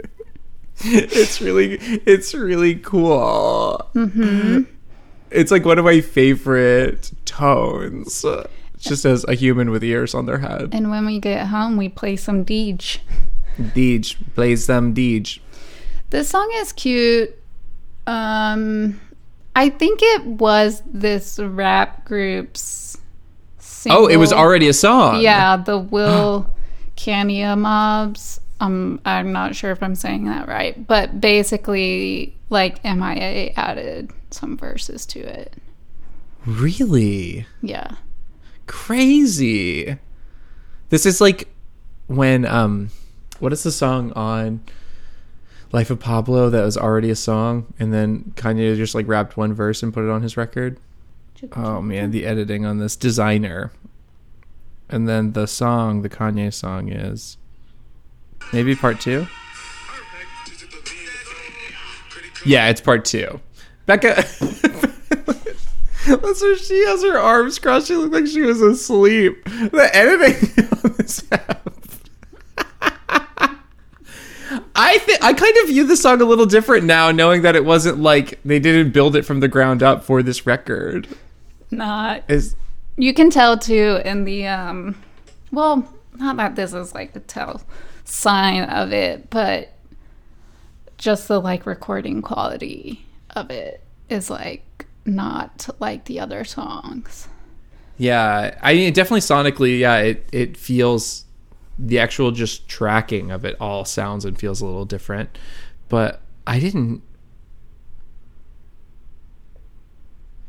it's really it's really cool. Mm-hmm. It's like one of my favorite tones. Just as a human with ears on their head. And when we get home, we play some Deej. Deej plays some Deej. This song is cute. Um, I think it was this rap group's. Oh, it was already a song. Yeah, the Will Kania mobs. Um, I'm not sure if I'm saying that right, but basically, like MIA added some verses to it. Really? Yeah. Crazy. This is like when um what is the song on Life of Pablo that was already a song and then Kanye just like rapped one verse and put it on his record? Oh man, the editing on this designer. And then the song, the Kanye song is maybe part 2? Yeah, it's part 2. Becca That's where she has her arms crossed. She looked like she was asleep. The editing on this app. I think I kind of view the song a little different now, knowing that it wasn't like they didn't build it from the ground up for this record. Not. Is You can tell too in the um. Well, not that this is like the tell sign of it, but just the like recording quality of it is like not like the other songs. Yeah, I mean, definitely sonically, yeah, it it feels the actual just tracking of it all sounds and feels a little different. But I didn't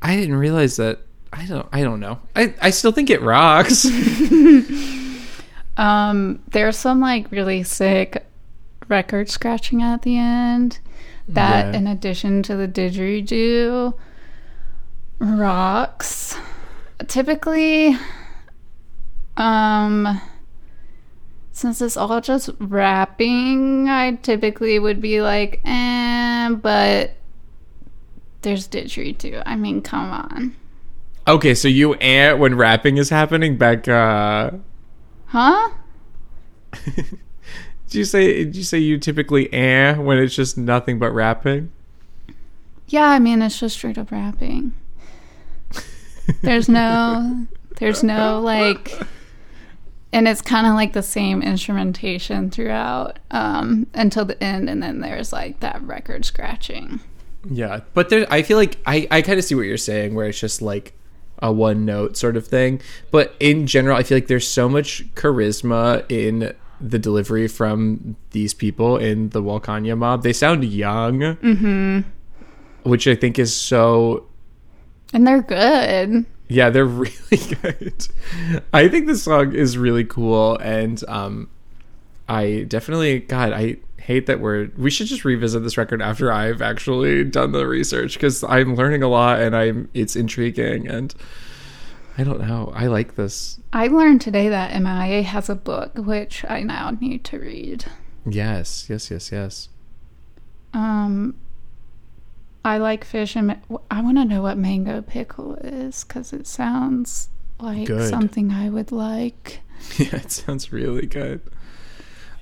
I didn't realize that I don't I don't know. I I still think it rocks. Um, there's some like really sick record scratching at the end that, Yeah. in addition to the didgeridoo, rocks. Typically, um, since it's all just rapping, I typically would be like, eh, but there's didgeridoo. I mean, come on. okay, so you and when rapping is happening, Becca. Huh? Did you say did you say you typically eh when it's just nothing but rapping? Yeah, I mean it's just straight up rapping. There's no there's no like and it's kind of like the same instrumentation throughout um until the end and then there's like that record scratching. Yeah, but there, I feel like I, I kind of see what you're saying, where it's just like a one note sort of thing. But in general, I feel like there's so much charisma in the delivery from these people in the Wilcannia Mob. They sound young, mm-hmm. which I think is so. And they're good. Yeah, they're really good. I think this song is really cool, and um, I definitely, God, I hate that we're. We should just revisit this record after I've actually done the research because I'm learning a lot, and I'm. It's intriguing, and I don't know. I like this. I learned today that MIA has a book which I now need to read. Yes, yes, yes, yes. Um I like fish and ma- I want to know what mango pickle is cuz it sounds like Good. something I would like. Yeah, it sounds really good.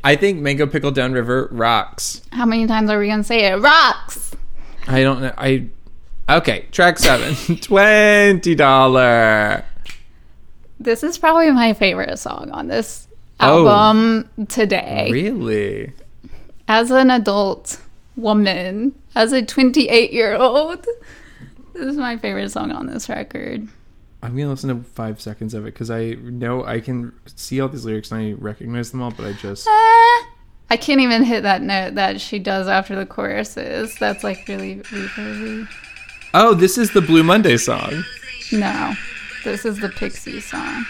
I think Mango Pickle Downriver rocks. How many times are we going to say it? Rocks. I don't know. I okay. Track seven, twenty dollar. This is probably my favorite song on this Oh. album today. Really? As an adult woman, as a 28 year old, this is my favorite song on this record. I'm gonna listen to five seconds of it because I know I can see all these lyrics and I recognize them all, but I just Ah. I can't even hit that note that she does after the choruses. That's like really reverby. oh, this is the Blue Monday song. No, this is the Pixie song.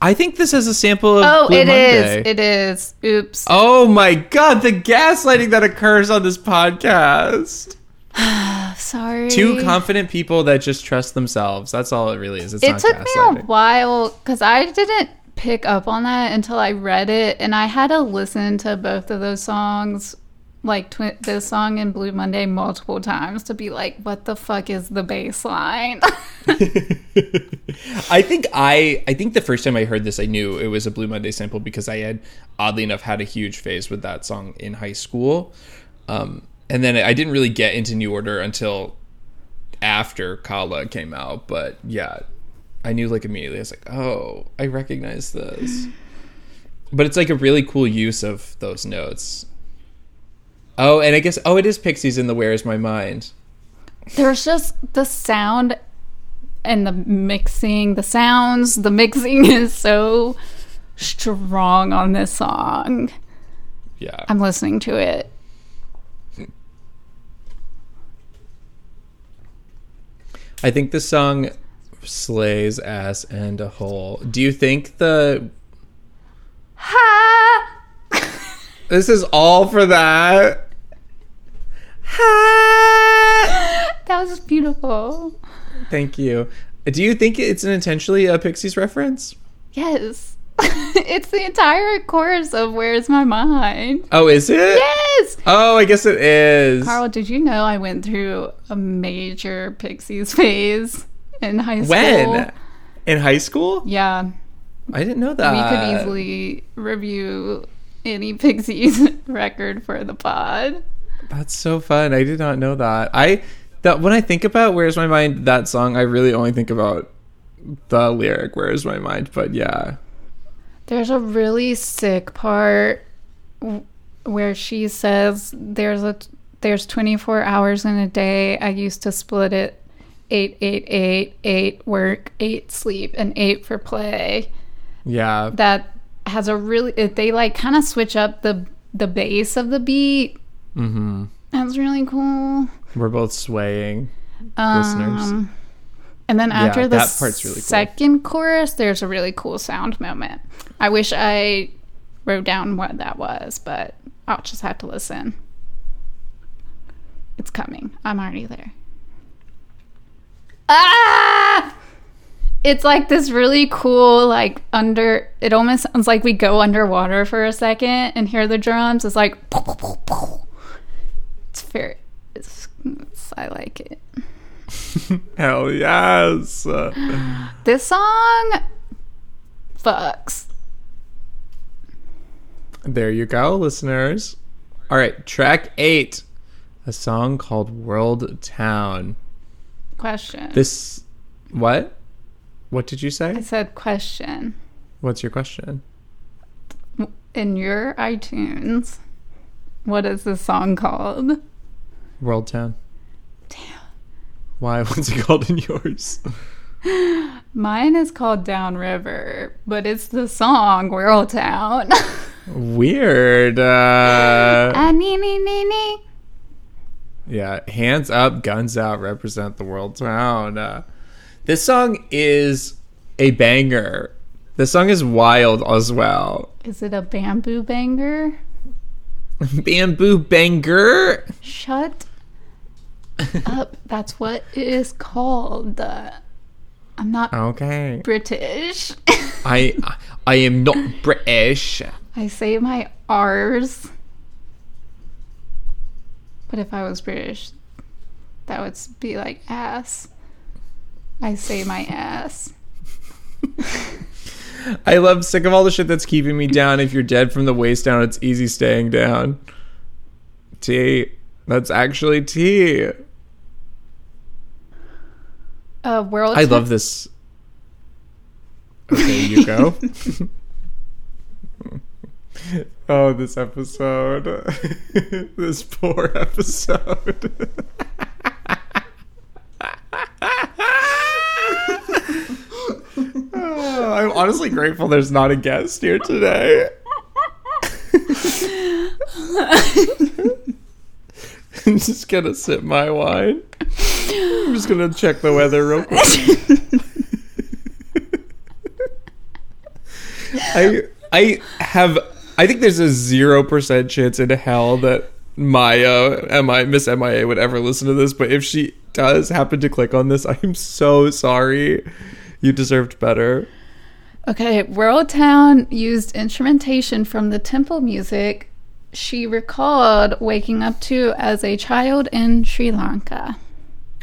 I think this is a sample of Oh, Blue it is. Monday. It is. Oops. Oh my god, the gaslighting that occurs on this podcast. Sorry. Two confident people that just trust themselves. That's all it really is. It's It took me a while because I didn't pick up on that until I read it, and I had to listen to both of those songs, like twi- this song in Blue Monday, multiple times to be like, "What the fuck is the bass line?" I think I I think the first time I heard this I knew it was a Blue Monday sample because I had oddly enough had a huge phase with that song in high school. Um, and then I didn't really get into New Order until after Kala came out, but yeah, I knew like immediately I was like, "Oh, I recognize this." But it's like a really cool use of those notes. Oh, and I guess oh, it is Pixies in the Where Is My Mind. There's just the sound and the mixing, the sounds, the mixing is so strong on this song. Yeah. I'm listening to it. I think the song slays ass and a hole. Do you think the Ha! this is all for that? That was beautiful. Thank you. Do you think it's an intentionally a Pixies reference? Yes. it's the entire chorus of Where's My Mind? Oh, is it? Yes! Oh, I guess it is. Carl, did you know I went through a major Pixies phase in high school? when? In high school? Yeah. I didn't know that. we could easily review any Pixies record for the pod. That's so fun. I did not know that. I that when I think about "Where's My Mind" that song, I really only think about the lyric "Where's My Mind." But yeah, There's a really sick part where she says there's a there's 24 hours in a day. I used to split it eight, eight, eight, eight work, eight sleep, and eight for play. yeah, That has a really they like kind of switch up the the base of the beat. Hmm That's really cool. we're both swaying. Um, Listeners. And then after the that part's really cool. second chorus, there's a really cool sound moment. I wish I wrote down what that was, but I'll just have to listen. It's coming. I'm already there. Ah! It's like this really cool, like under. It almost sounds like we go underwater for a second and hear the drums. It's like. very. It's, it's, I like it. Hell yes. This song fucks. There you go, listeners. All right, track eight, a song called "World Town." Question. This, what? What did you say? I said question. What's your question? In your iTunes, what is this song called? World Town. Damn. Why? What's it called in yours? Mine is called Downriver, but it's the song World Town. Weird. Uh, ah, nee, nee, nee, nee. yeah, hands up, guns out, represent the world town. Uh, this song is a banger. This song is wild as well. Is it a bamboo banger? Bamboo banger. Shut up. That's what it is called. Uh, I'm not Okay. British. I I am not British. I say my R's. But if I was British, that would be like ass. I say my ass. I love sick of all the shit that's keeping me down. If you're dead from the waist down, it's easy staying down. T. That's actually T. Uh, world. I love this. Okay, you go. oh, this episode. this poor episode. Oh, I'm honestly grateful there's not a guest here today. I'm just gonna sip my wine. I'm just gonna check the weather real quick. I I have I think there's a zero percent chance in hell that Maya, Mi Miss Mia, would ever listen to this. But if she does happen to click on this, I am so sorry. You deserved better. Okay, World Town used instrumentation from the temple music she recalled waking up to as a child in Sri Lanka.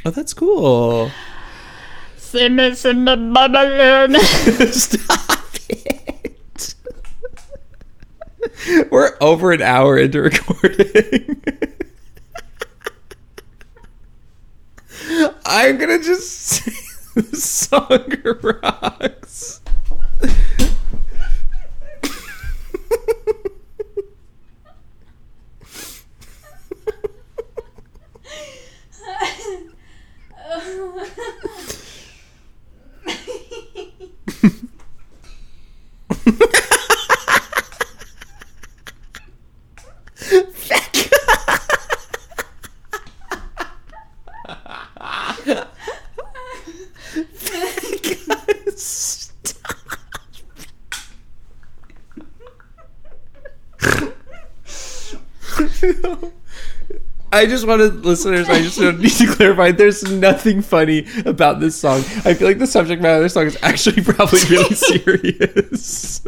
Oh, that's cool. Simmer, simmer, bubbling. Stop it. We're over an hour into recording. I'm gonna just say the song rocks. Stop. I just wanted listeners. I just need to clarify. There's nothing funny about this song. I feel like the subject matter of this song is actually probably really serious.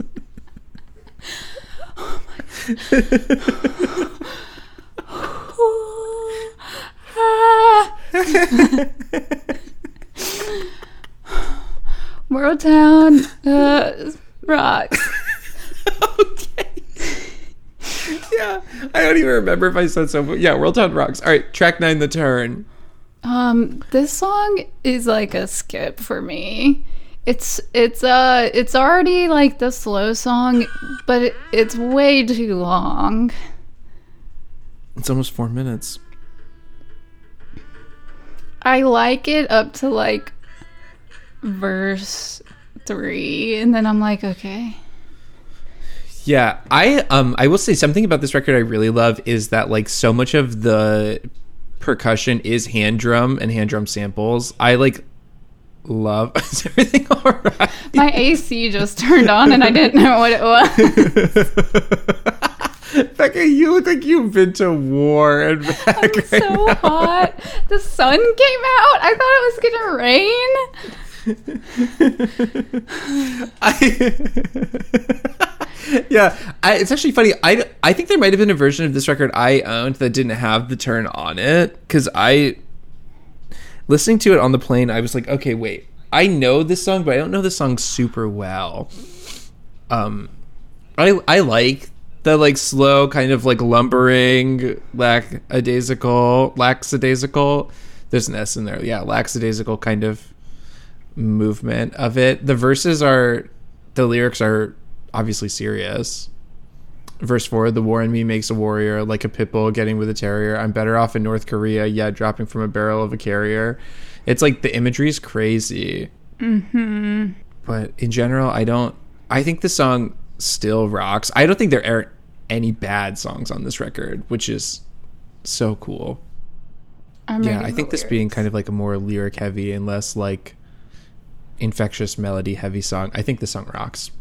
World Town uh, rocks. okay. Yeah, I don't even remember if I said so. But yeah, World Town rocks. All right, track nine, the turn. Um, this song is like a skip for me. It's it's uh it's already like the slow song, but it, it's way too long. It's almost four minutes. I like it up to like verse three, and then I'm like, okay. Yeah, I um I will say something about this record I really love is that like so much of the percussion is hand drum and hand drum samples. I like love is everything all right? My AC just turned on, and I didn't know what it was. Becca, you look like you've been to war and back. I'm right so now. hot. The sun came out. I thought it was gonna rain. I, yeah, I, it's actually funny. I, I think there might have been a version of this record I owned that didn't have the turn on it because I listening to it on the plane. I was like, okay, wait, I know this song, but I don't know this song super well. Um, I I like the like slow kind of like lumbering lackadaisical lackadaisical. There's an S in there, yeah, lackadaisical kind of movement of it. The verses are, the lyrics are obviously serious. Verse four: The war in me makes a warrior, like a pit bull getting with a terrier. I'm better off in North Korea, yet dropping from a barrel of a carrier. It's like the imagery is crazy. Mm-hmm. But in general, I don't. I think the song still rocks. I don't think there are any bad songs on this record, which is so cool. I'm Yeah, I think this being kind of like a more lyric heavy and less like infectious melody heavy song. I think the song rocks.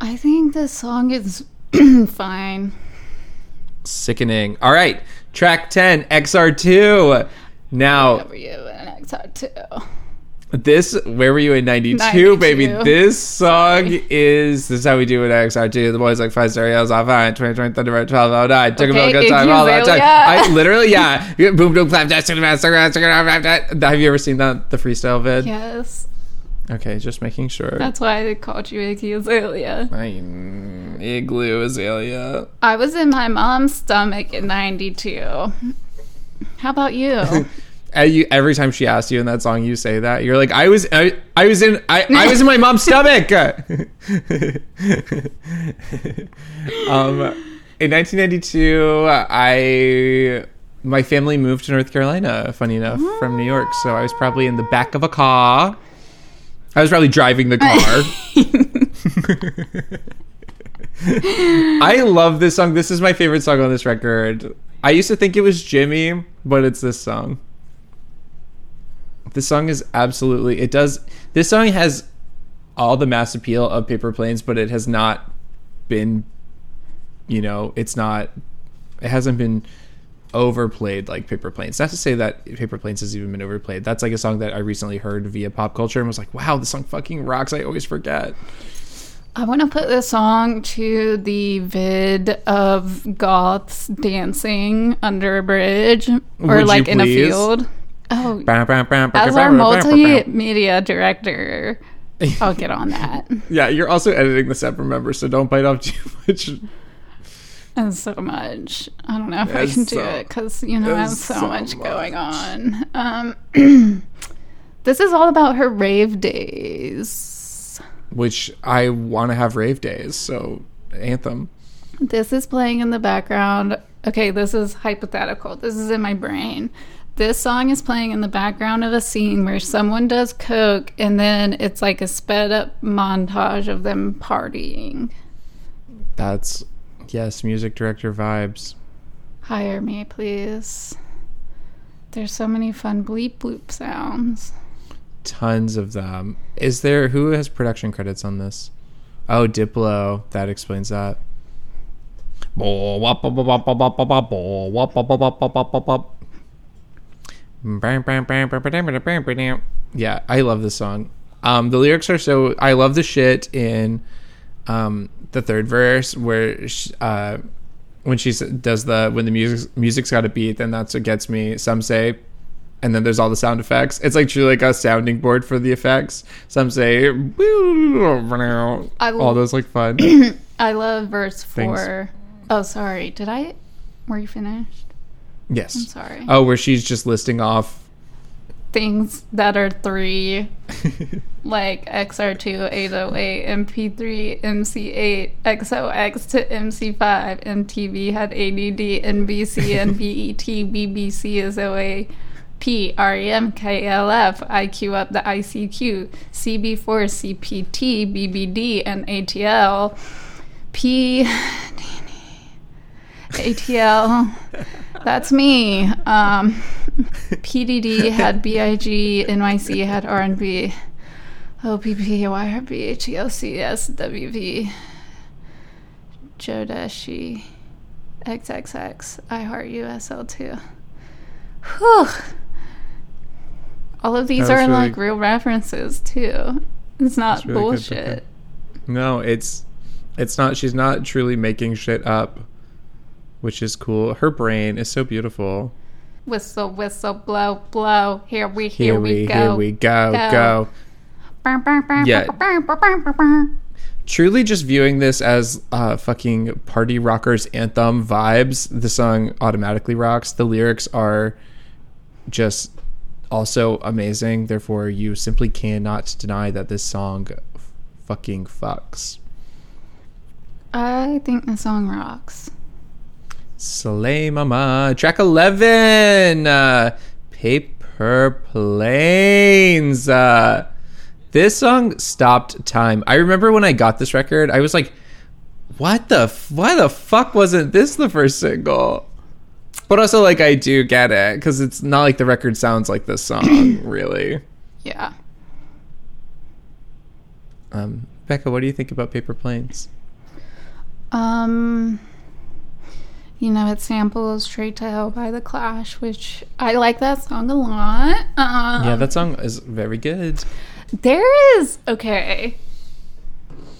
I think the song is fine. Sickening. All right, track 10, XR2. Now, Where were XR2? This, where were you in 92, 92. baby? This song is, this is how we do it at XR2. The boys like five stereos off fine, 2020 Thunderbird 1209. Took a Okay, good time all that time. I literally, yeah. Boom, boom, clap, dash, chicken, dash, chicken, dash, chicken, dash, dash, dash. Have you ever seen that, the freestyle vid? Yes. Okay, just making sure. That's why they called you Iggy Azalea. I'm igloo azalea. I was in my mom's stomach in 92. How about you? You, every time she asks you in that song, you say that you're like, I was, I, I was in, I, I was in my mom's stomach. um, in 1992, I, my family moved to North Carolina. Funny enough, from New York, so I was probably in the back of a car. I was probably driving the car. I love this song. This is my favorite song on this record. I used to think it was Jimmy, but it's this song. This song is absolutely it does this song has all the mass appeal of Paper Planes, but it has not been you know, it's not it hasn't been overplayed like Paper Planes. Not to say that Paper Planes has even been overplayed. That's like a song that I recently heard via pop culture and was like, wow, this song fucking rocks. I always forget. I want to put this song to the vid of goths dancing under a bridge or Would like in a field. Oh, As our multimedia director, I'll get on that. Yeah, you're also editing this up, remember, so don't bite off too much. And so much. I don't know if I can do it because you know I have so, so much, going on. Um, this is all about her rave days. Which I want to have rave days, so anthem. This is playing in the background. Okay, this is hypothetical. This is in my brain. This song is playing in the background of a scene where someone does coke, and then it's like a sped up montage of them partying. That's yes, music director vibes. Hire me, please. There's so many fun bleep bloop sounds. Tons of them. Is there who has production credits on this? Oh, Diplo. That explains that. Yeah, I love this song. Um, the lyrics are so. I love the shit in um, the third verse where sh uh, when she does the when the music music's got a beat, then that's what gets me. Some say, and then there's all the sound effects. It's like truly like a sounding board for the effects. Some say, I all those like fun. I love verse Things. four. Oh, sorry. Did I? Were you finished? Yes. I'm sorry. Oh, where she's just listing off. Things that are three, like XR2, 808, MP3, MC8, XOX to MC5, MTV had ADD, NBC, and BET, BBC is OA. P, REM, KLF, IQ up the ICQ, CB4, CPT, BBD, and ATL. P, ATL, that's me. Um, PDD had BIG, NYC had R&B, OPP, YRB, HELC, SWV, Jodeci, XXX, iHeart USL2. Whew. All of these are really- like real references too. It's not really bullshit. No, it's it's not. She's not truly making shit up, which is cool. Her brain is so beautiful. Whistle, whistle, blow, blow. Here we, here, Here, we, we, go. here we go, Go. go. Burr, burr, burr, Yeah. Truly, just viewing this as uh, fucking party rockers anthem vibes. The song automatically rocks. The lyrics are just also amazing. Therefore, you simply cannot deny that this song f- fucking fucks. I think the song rocks. Slay Mama. Track 11. Uh, Paper Planes. Uh, this song stopped time. I remember when I got this record, I was like, what the, f- why the fuck wasn't this the first single? But also, like, I do get it because it's not like the record sounds like this song, really. Yeah. Um, Becca, what do you think about Paper Planes? Um, you know, it samples Straight to Hell by The Clash, which I like that song a lot. Um, yeah, that song is very good. There is okay.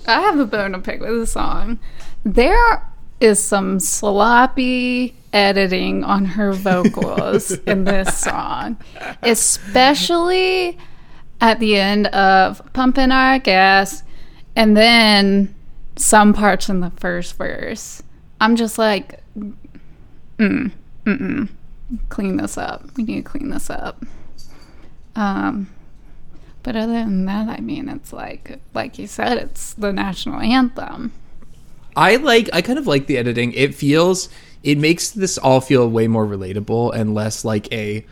I have a bone to pick with the song. There is some sloppy editing on her vocals in this song, especially at the end of "Pumping Our Gas," and then some parts in the first verse. I'm just like, mm, mm, clean this up. We need to clean this up. Um, but other than that, I mean, it's like, like you said, it's the national anthem. I like I kind of like the editing. It feels it makes this all feel way more relatable and less like a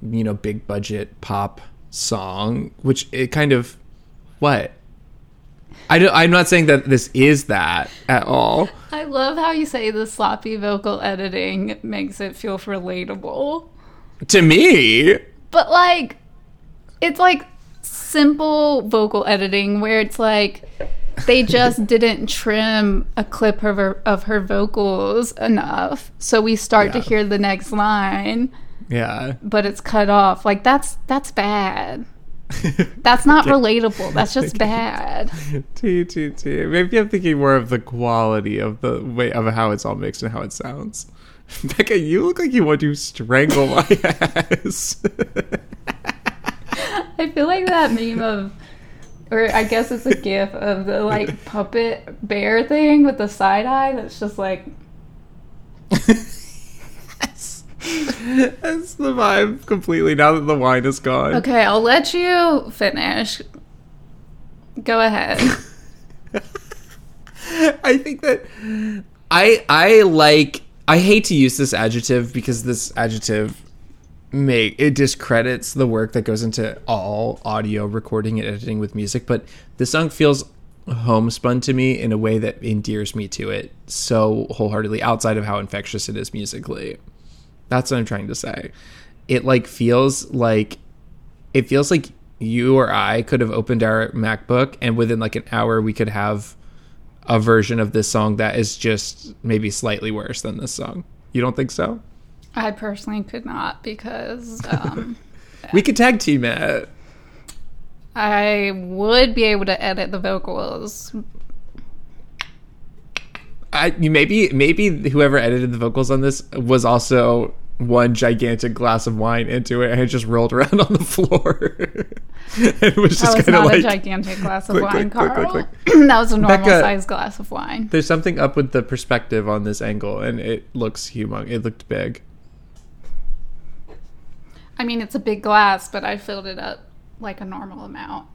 you know big budget pop song, which it kind of what I I'm not saying that this is that at all. I love how you say the sloppy vocal editing makes it feel relatable. To me, But like, it's like simple vocal editing where it's like they just didn't trim a clip of her, of her vocals enough. So we start to hear the next line, yeah. but it's cut off. Like that's that's bad. That's not relatable. That's just bad. T T T. Maybe I'm thinking more of the quality of the way of how it's all mixed and how it sounds. Becca, you look like you want to strangle my ass. I feel like that meme of, or I guess it's a gif of the like puppet bear thing with the side eye that's just like, That's the vibe completely now that the wine is gone. okay, I'll let you finish. Go ahead. I think that I I like I hate to use this adjective because this adjective make it discredits the work that goes into all audio recording and editing with music, but the song feels homespun to me in a way that endears me to it so wholeheartedly outside of how infectious it is musically. That's what I'm trying to say. It like feels like it feels like you or I could have opened our MacBook and within like an hour we could have a version of this song that is just maybe slightly worse than this song. You don't think so? I personally could not because um, We could tag team it. I would be able to edit the vocals. I you maybe maybe whoever edited the vocals on this was also one gigantic glass of wine into it and it just rolled around on the floor. it was That just was kind of not a gigantic glass of click, wine, click, Carl. click, that was a normal Becca- sized glass of wine. there's something up with the perspective on this angle and it looks humong. It looked big. I mean, it's a big glass, but I filled it up like a normal amount.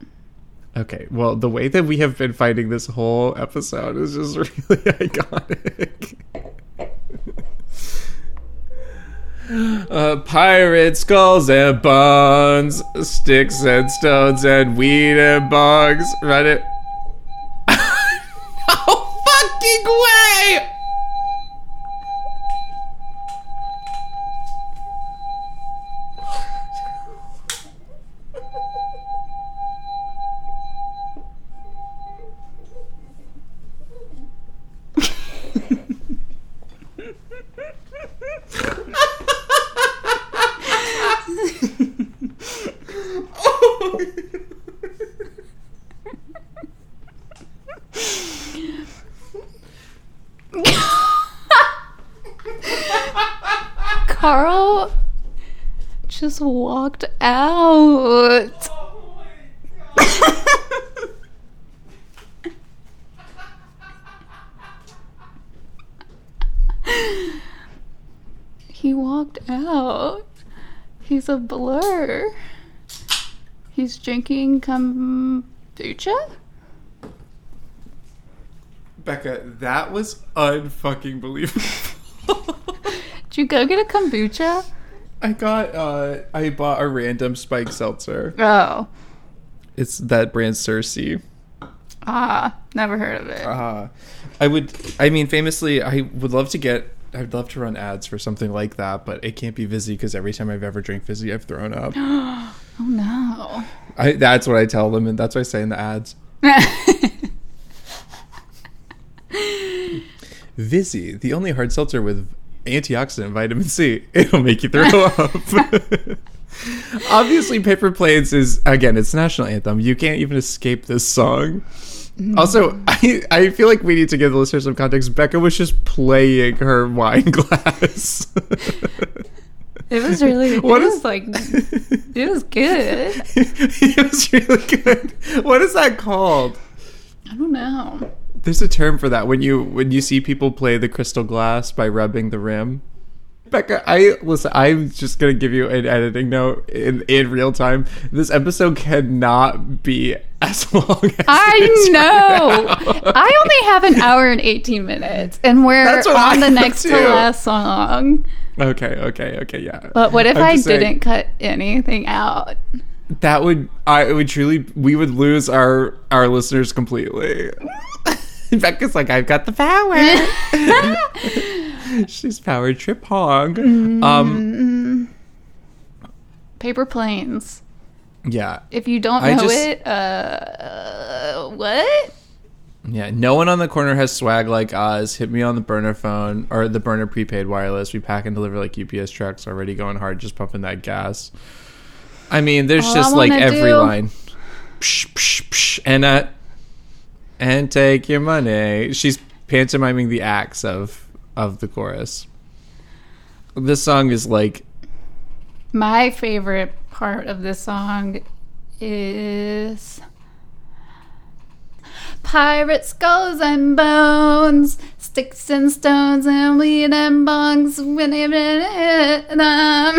Okay, well, the way that we have been fighting this whole episode is just really iconic. Uh, pirates, skulls and bones, sticks and stones and weed and bugs. Run it. no fucking way! Carl just walked out. he walked out. He's a blur. He's drinking kombucha? Becca, that was unfucking believable. Did you go get a kombucha? I got uh I bought a random spike seltzer. Oh. It's that brand Cersei. Ah, never heard of it. Uh I would I mean famously I would love to get I'd love to run ads for something like that, but it can't be Vizzy because every time I've ever drank Vizzy, I've thrown up. oh no. I, that's what I tell them, and that's what I say in the ads. Vizzy, the only hard seltzer with antioxidant vitamin C. It'll make you throw up. Obviously, Paper Planes is again, it's national anthem. You can't even escape this song. Mm-hmm. Also, I, I feel like we need to give the listeners some context. Becca was just playing her wine glass. It was really it What was like it was good. it was really good. What is that called? I don't know. There's a term for that when you when you see people play the crystal glass by rubbing the rim. Becca, I listen. I'm just gonna give you an editing note in in real time. This episode cannot be as long as I know. right. I only have an hour and 18 minutes, and we're on I the next to last song. okay, okay, okay, yeah. But what if I'm I didn't cut anything out? That would I it would truly we would lose our our listeners completely. Becca's like, I've got the power. She's powered trip hog. Um, Paper planes. yeah, If you don't I know just- it, uh, uh, what? Yeah, no one on the corner has swag like us. Hit me on the burner phone or the burner prepaid wireless. We pack and deliver like UPS trucks already going hard, just pumping that gas. I mean, there's All just like every do- line. Psh, psh, psh, and uh, and take your money. She's pantomiming the acts of of the chorus. This song is like My favorite part of this song is Pirate skulls and bones, sticks and stones and weed and bungs. When it them,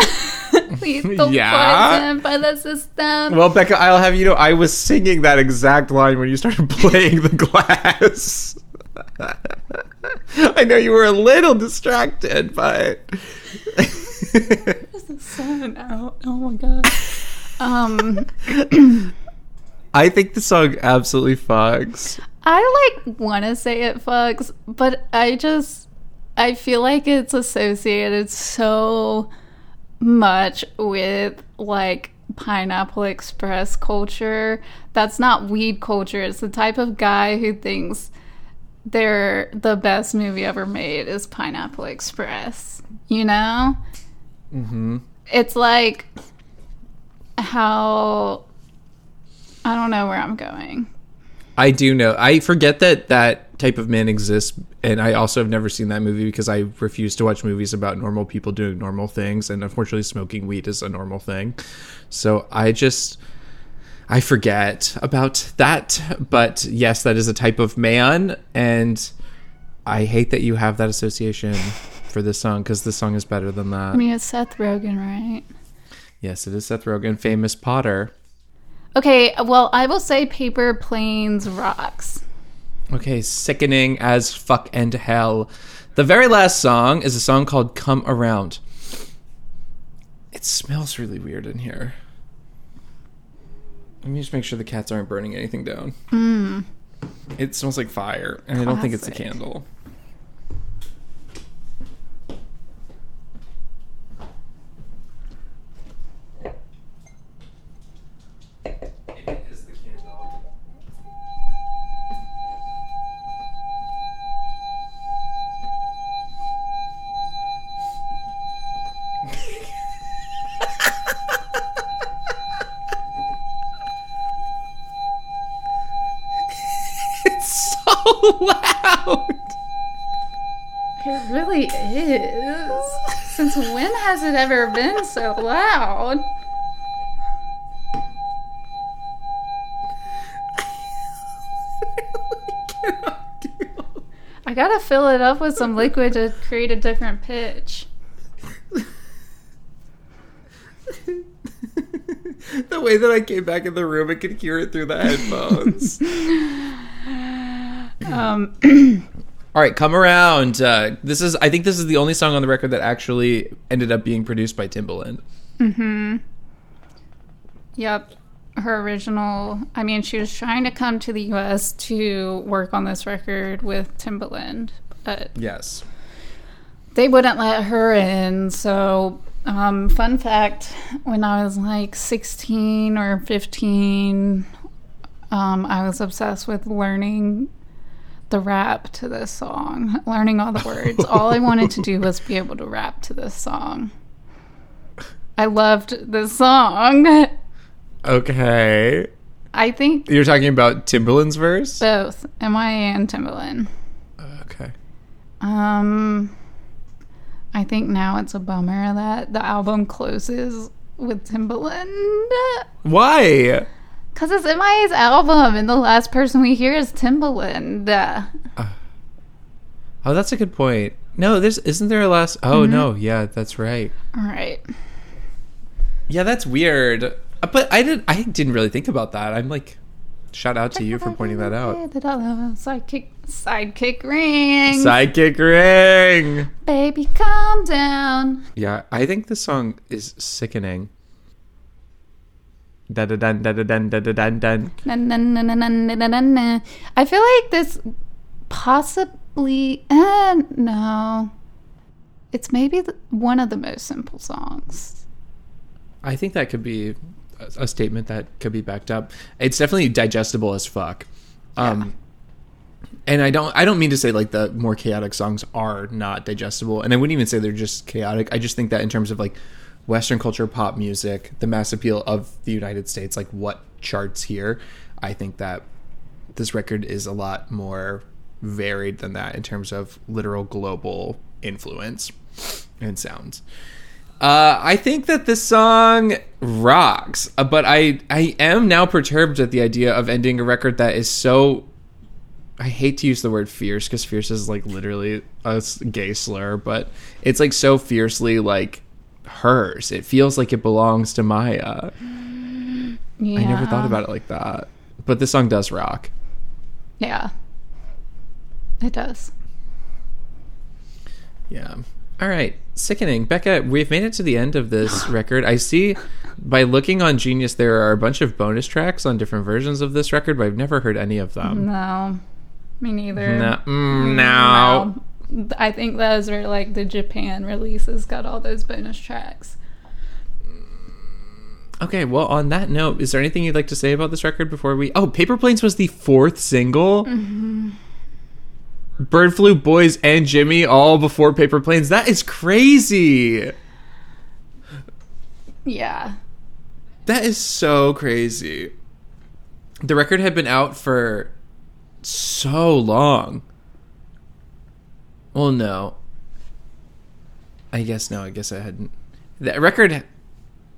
lethal Yeah. by the system. Well, Becca, I'll have you know, I was singing that exact line when you started playing the glass. I know you were a little distracted, but the sun out. Oh my god. Um, I think the song absolutely fucks. I like want to say it fucks, but I just I feel like it's associated so much with like pineapple express culture. That's not weed culture. It's the type of guy who thinks they're the best movie ever made is Pineapple Express. You know? hmm It's like how I don't know where I'm going. I do know. I forget that that type of man exists, and I also have never seen that movie because I refuse to watch movies about normal people doing normal things, and unfortunately, smoking weed is a normal thing. So I just I forget about that. But yes, that is a type of man, and I hate that you have that association for this song because this song is better than that. I mean, it's Seth Rogen, right? Yes, it is Seth Rogen, famous Potter. Okay, well, I will say Paper Planes rocks. Okay, sickening as fuck and hell. The very last song is a song called Come Around. It smells really weird in here. Let me just make sure the cats aren't burning anything down. Hmm. It smells like fire, and I don't think it's a candle. Loud. It really is. Since when has it ever been so loud? I gotta fill it up with some liquid to create a different pitch. the way that I came back in the room, I could hear it through the headphones. Um, All right, come around. Uh, this is, I think, this is the only song on the record that actually ended up being produced by Timbaland. yep. Her original, I mean, she was trying to come to the US to work on this record with Timbaland, but Yes. they wouldn't let her in. So, um, fun fact when I was like 16 or 15, um, I was obsessed with learning the rap to this song, learning all the words. all I wanted to do was be able to rap to this song. I loved this song. Okay. I think You're talking about Timbaland's verse? both MIA and Timbaland. Okay. Um, I think now it's a bummer that the album closes with Timbaland. Why? Because it's MIA's album, and the last person we hear is Timbaland. Oh, that's a good point. No, there's isn't there a last? Oh no, yeah, that's right. All right. Yeah, that's weird. Uh, But I didn't. I didn't really think about that. I'm like, shout out to you for pointing that out. Sidekick, sidekick ring. Sidekick ring. Baby, calm down. Yeah, I think this song is sickening. I feel like this possibly. Uh, no. It's maybe the, one of the most simple songs. I think that could be a, a statement that could be backed up. It's definitely digestible as fuck. Um, and I don't I don't mean to say like the more chaotic songs are not digestible, and I wouldn't even say they're just chaotic. I just think that in terms of like Western culture, pop music, the mass appeal of the United States, like what charts here, I think that this record is a lot more varied than that in terms of literal global influence and sounds. Uh, I think that this song rocks, uh, but I I am now perturbed at the idea of ending a record that is so. I hate to use the word fierce because fierce is like literally a gay slur, but it's like so fiercely like hers. It feels like it belongs to Maya. Yeah. I never thought about it like that, but this song does rock. Yeah. It does. Yeah. All right. Sickening. Becca, we've made it to the end of this record. I see by looking on Genius, there are a bunch of bonus tracks on different versions of this record, but I've never heard any of them. No. Me neither. No. Mm, no. No. I think those were like the Japan releases got all those bonus tracks. Mm, okay, well, on that note, is there anything you'd like to say about this record before we. Oh, Paper Planes was the fourth single? Mm-hmm. Bird Flu Boyz and Jimmy all before Paper Planes. That is crazy. Yeah. That is so crazy. The record had been out for so long. Well, no. I guess no. I guess I hadn't. The record.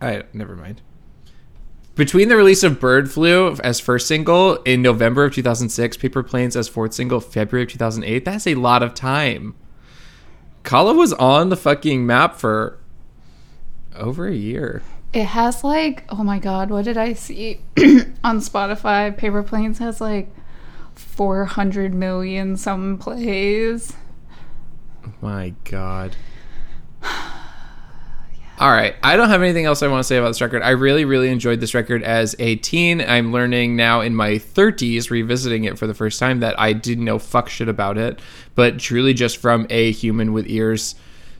I never mind. Between the release of Bird Flu as first single in November of 2006, Paper Planes as fourth single February of 2008, that's a lot of time. Kala was on the fucking map for over a year. It has like, oh my god, what did I see on Spotify? Paper Planes has like 400 million some plays. My God. All right. I don't have anything else I want to say about this record. I really, really enjoyed this record as a teen. I'm learning now in my 30s, revisiting it for the first time, that I didn't know fuck shit about it. But truly, just from a human with ears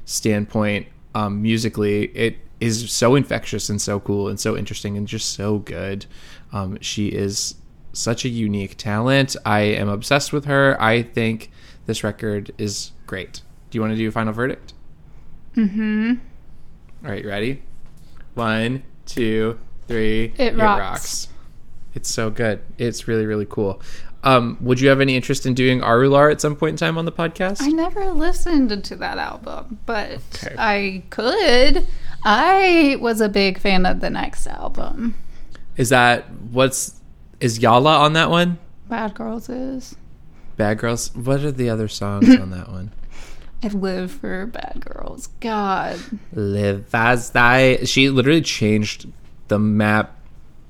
standpoint, um, musically, it is so infectious and so cool and so interesting and just so good. Um, she is such a unique talent. I am obsessed with her. I think this record is great. Do you want to do a final verdict? Mm-hmm. All right, you ready? One, two, three. It rocks. It's so good. It's really, really cool. Um, would you have any interest in doing Arular at some point in time on the podcast? I never listened to that album, but Okay. I could. I was a big fan of the next album. Is that what's is Yala on that one? Bad Girls is. Bad Girls. What are the other songs on that one? I live for Bad Girls. God. Live as thy. She literally changed the map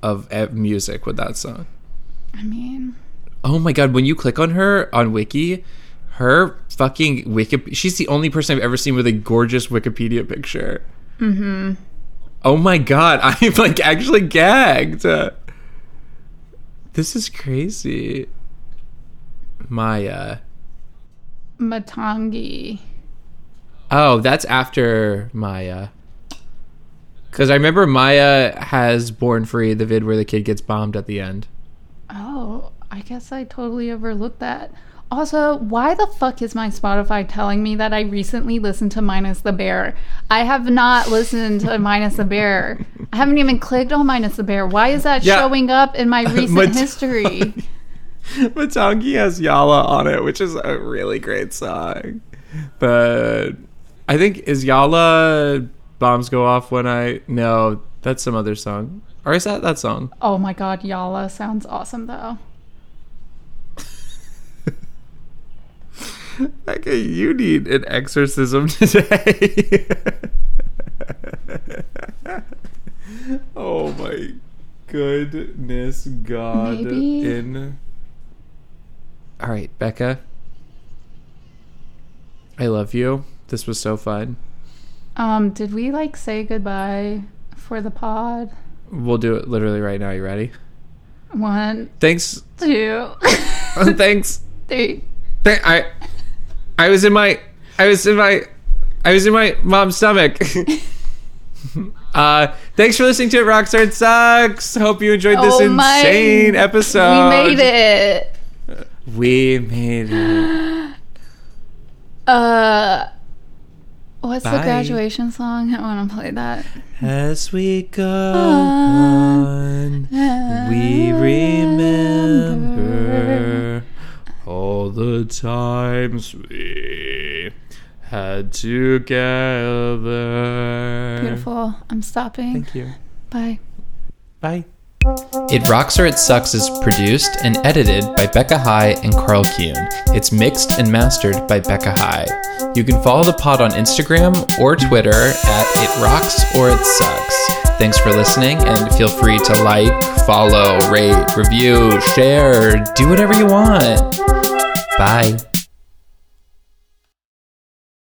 of music with that song. I mean, Oh my god, when you click on her on Wiki, her fucking Wiki she's the only person I've ever seen with a gorgeous Wikipedia picture. Mm-hmm. Oh my god, I'm like actually gagged. This is crazy. Maya. Matangi. Oh, that's after Maya. Cause I remember Maya has Born Free, the vid where the kid gets bombed at the end. Oh, I guess I totally overlooked that. Also, why the fuck is my Spotify telling me that I recently listened to Minus the Bear? I have not listened to Minus the Bear. I haven't even clicked on Minus the Bear. Why is that Yeah. showing up in my recent Mat- history? Matangi has Yala on it, which is a really great song. But I think is Yala bombs go off when I no, that's some other song. Or is that that song? Oh my god, Yala sounds awesome though. Okay, you need an exorcism today. oh my goodness God. Maybe. In All right, Becca. I love you. This was so fun. Um, did we like say goodbye for the pod? We'll do it literally right now. You ready? One, Thanks. two, Thanks. three. Th- I I was in my I was in my I was in my mom's stomach. uh thanks for listening to it Rocks or It Sucks. Hope you enjoyed this Oh my- insane episode. we made it. We made it. Uh, what's Bye. the graduation song? I want to play that. As we go on, we remember all the times we had together. Beautiful. I'm stopping. Thank you. Bye. Bye. It Rocks or It Sucks is produced and edited by Becca High and Carl Kuhn. It's mixed and mastered by Becca High. You can follow the pod on Instagram or Twitter at It Rocks or It Sucks. Thanks for listening and feel free to like, follow, rate, review, share, do whatever you want. Bye.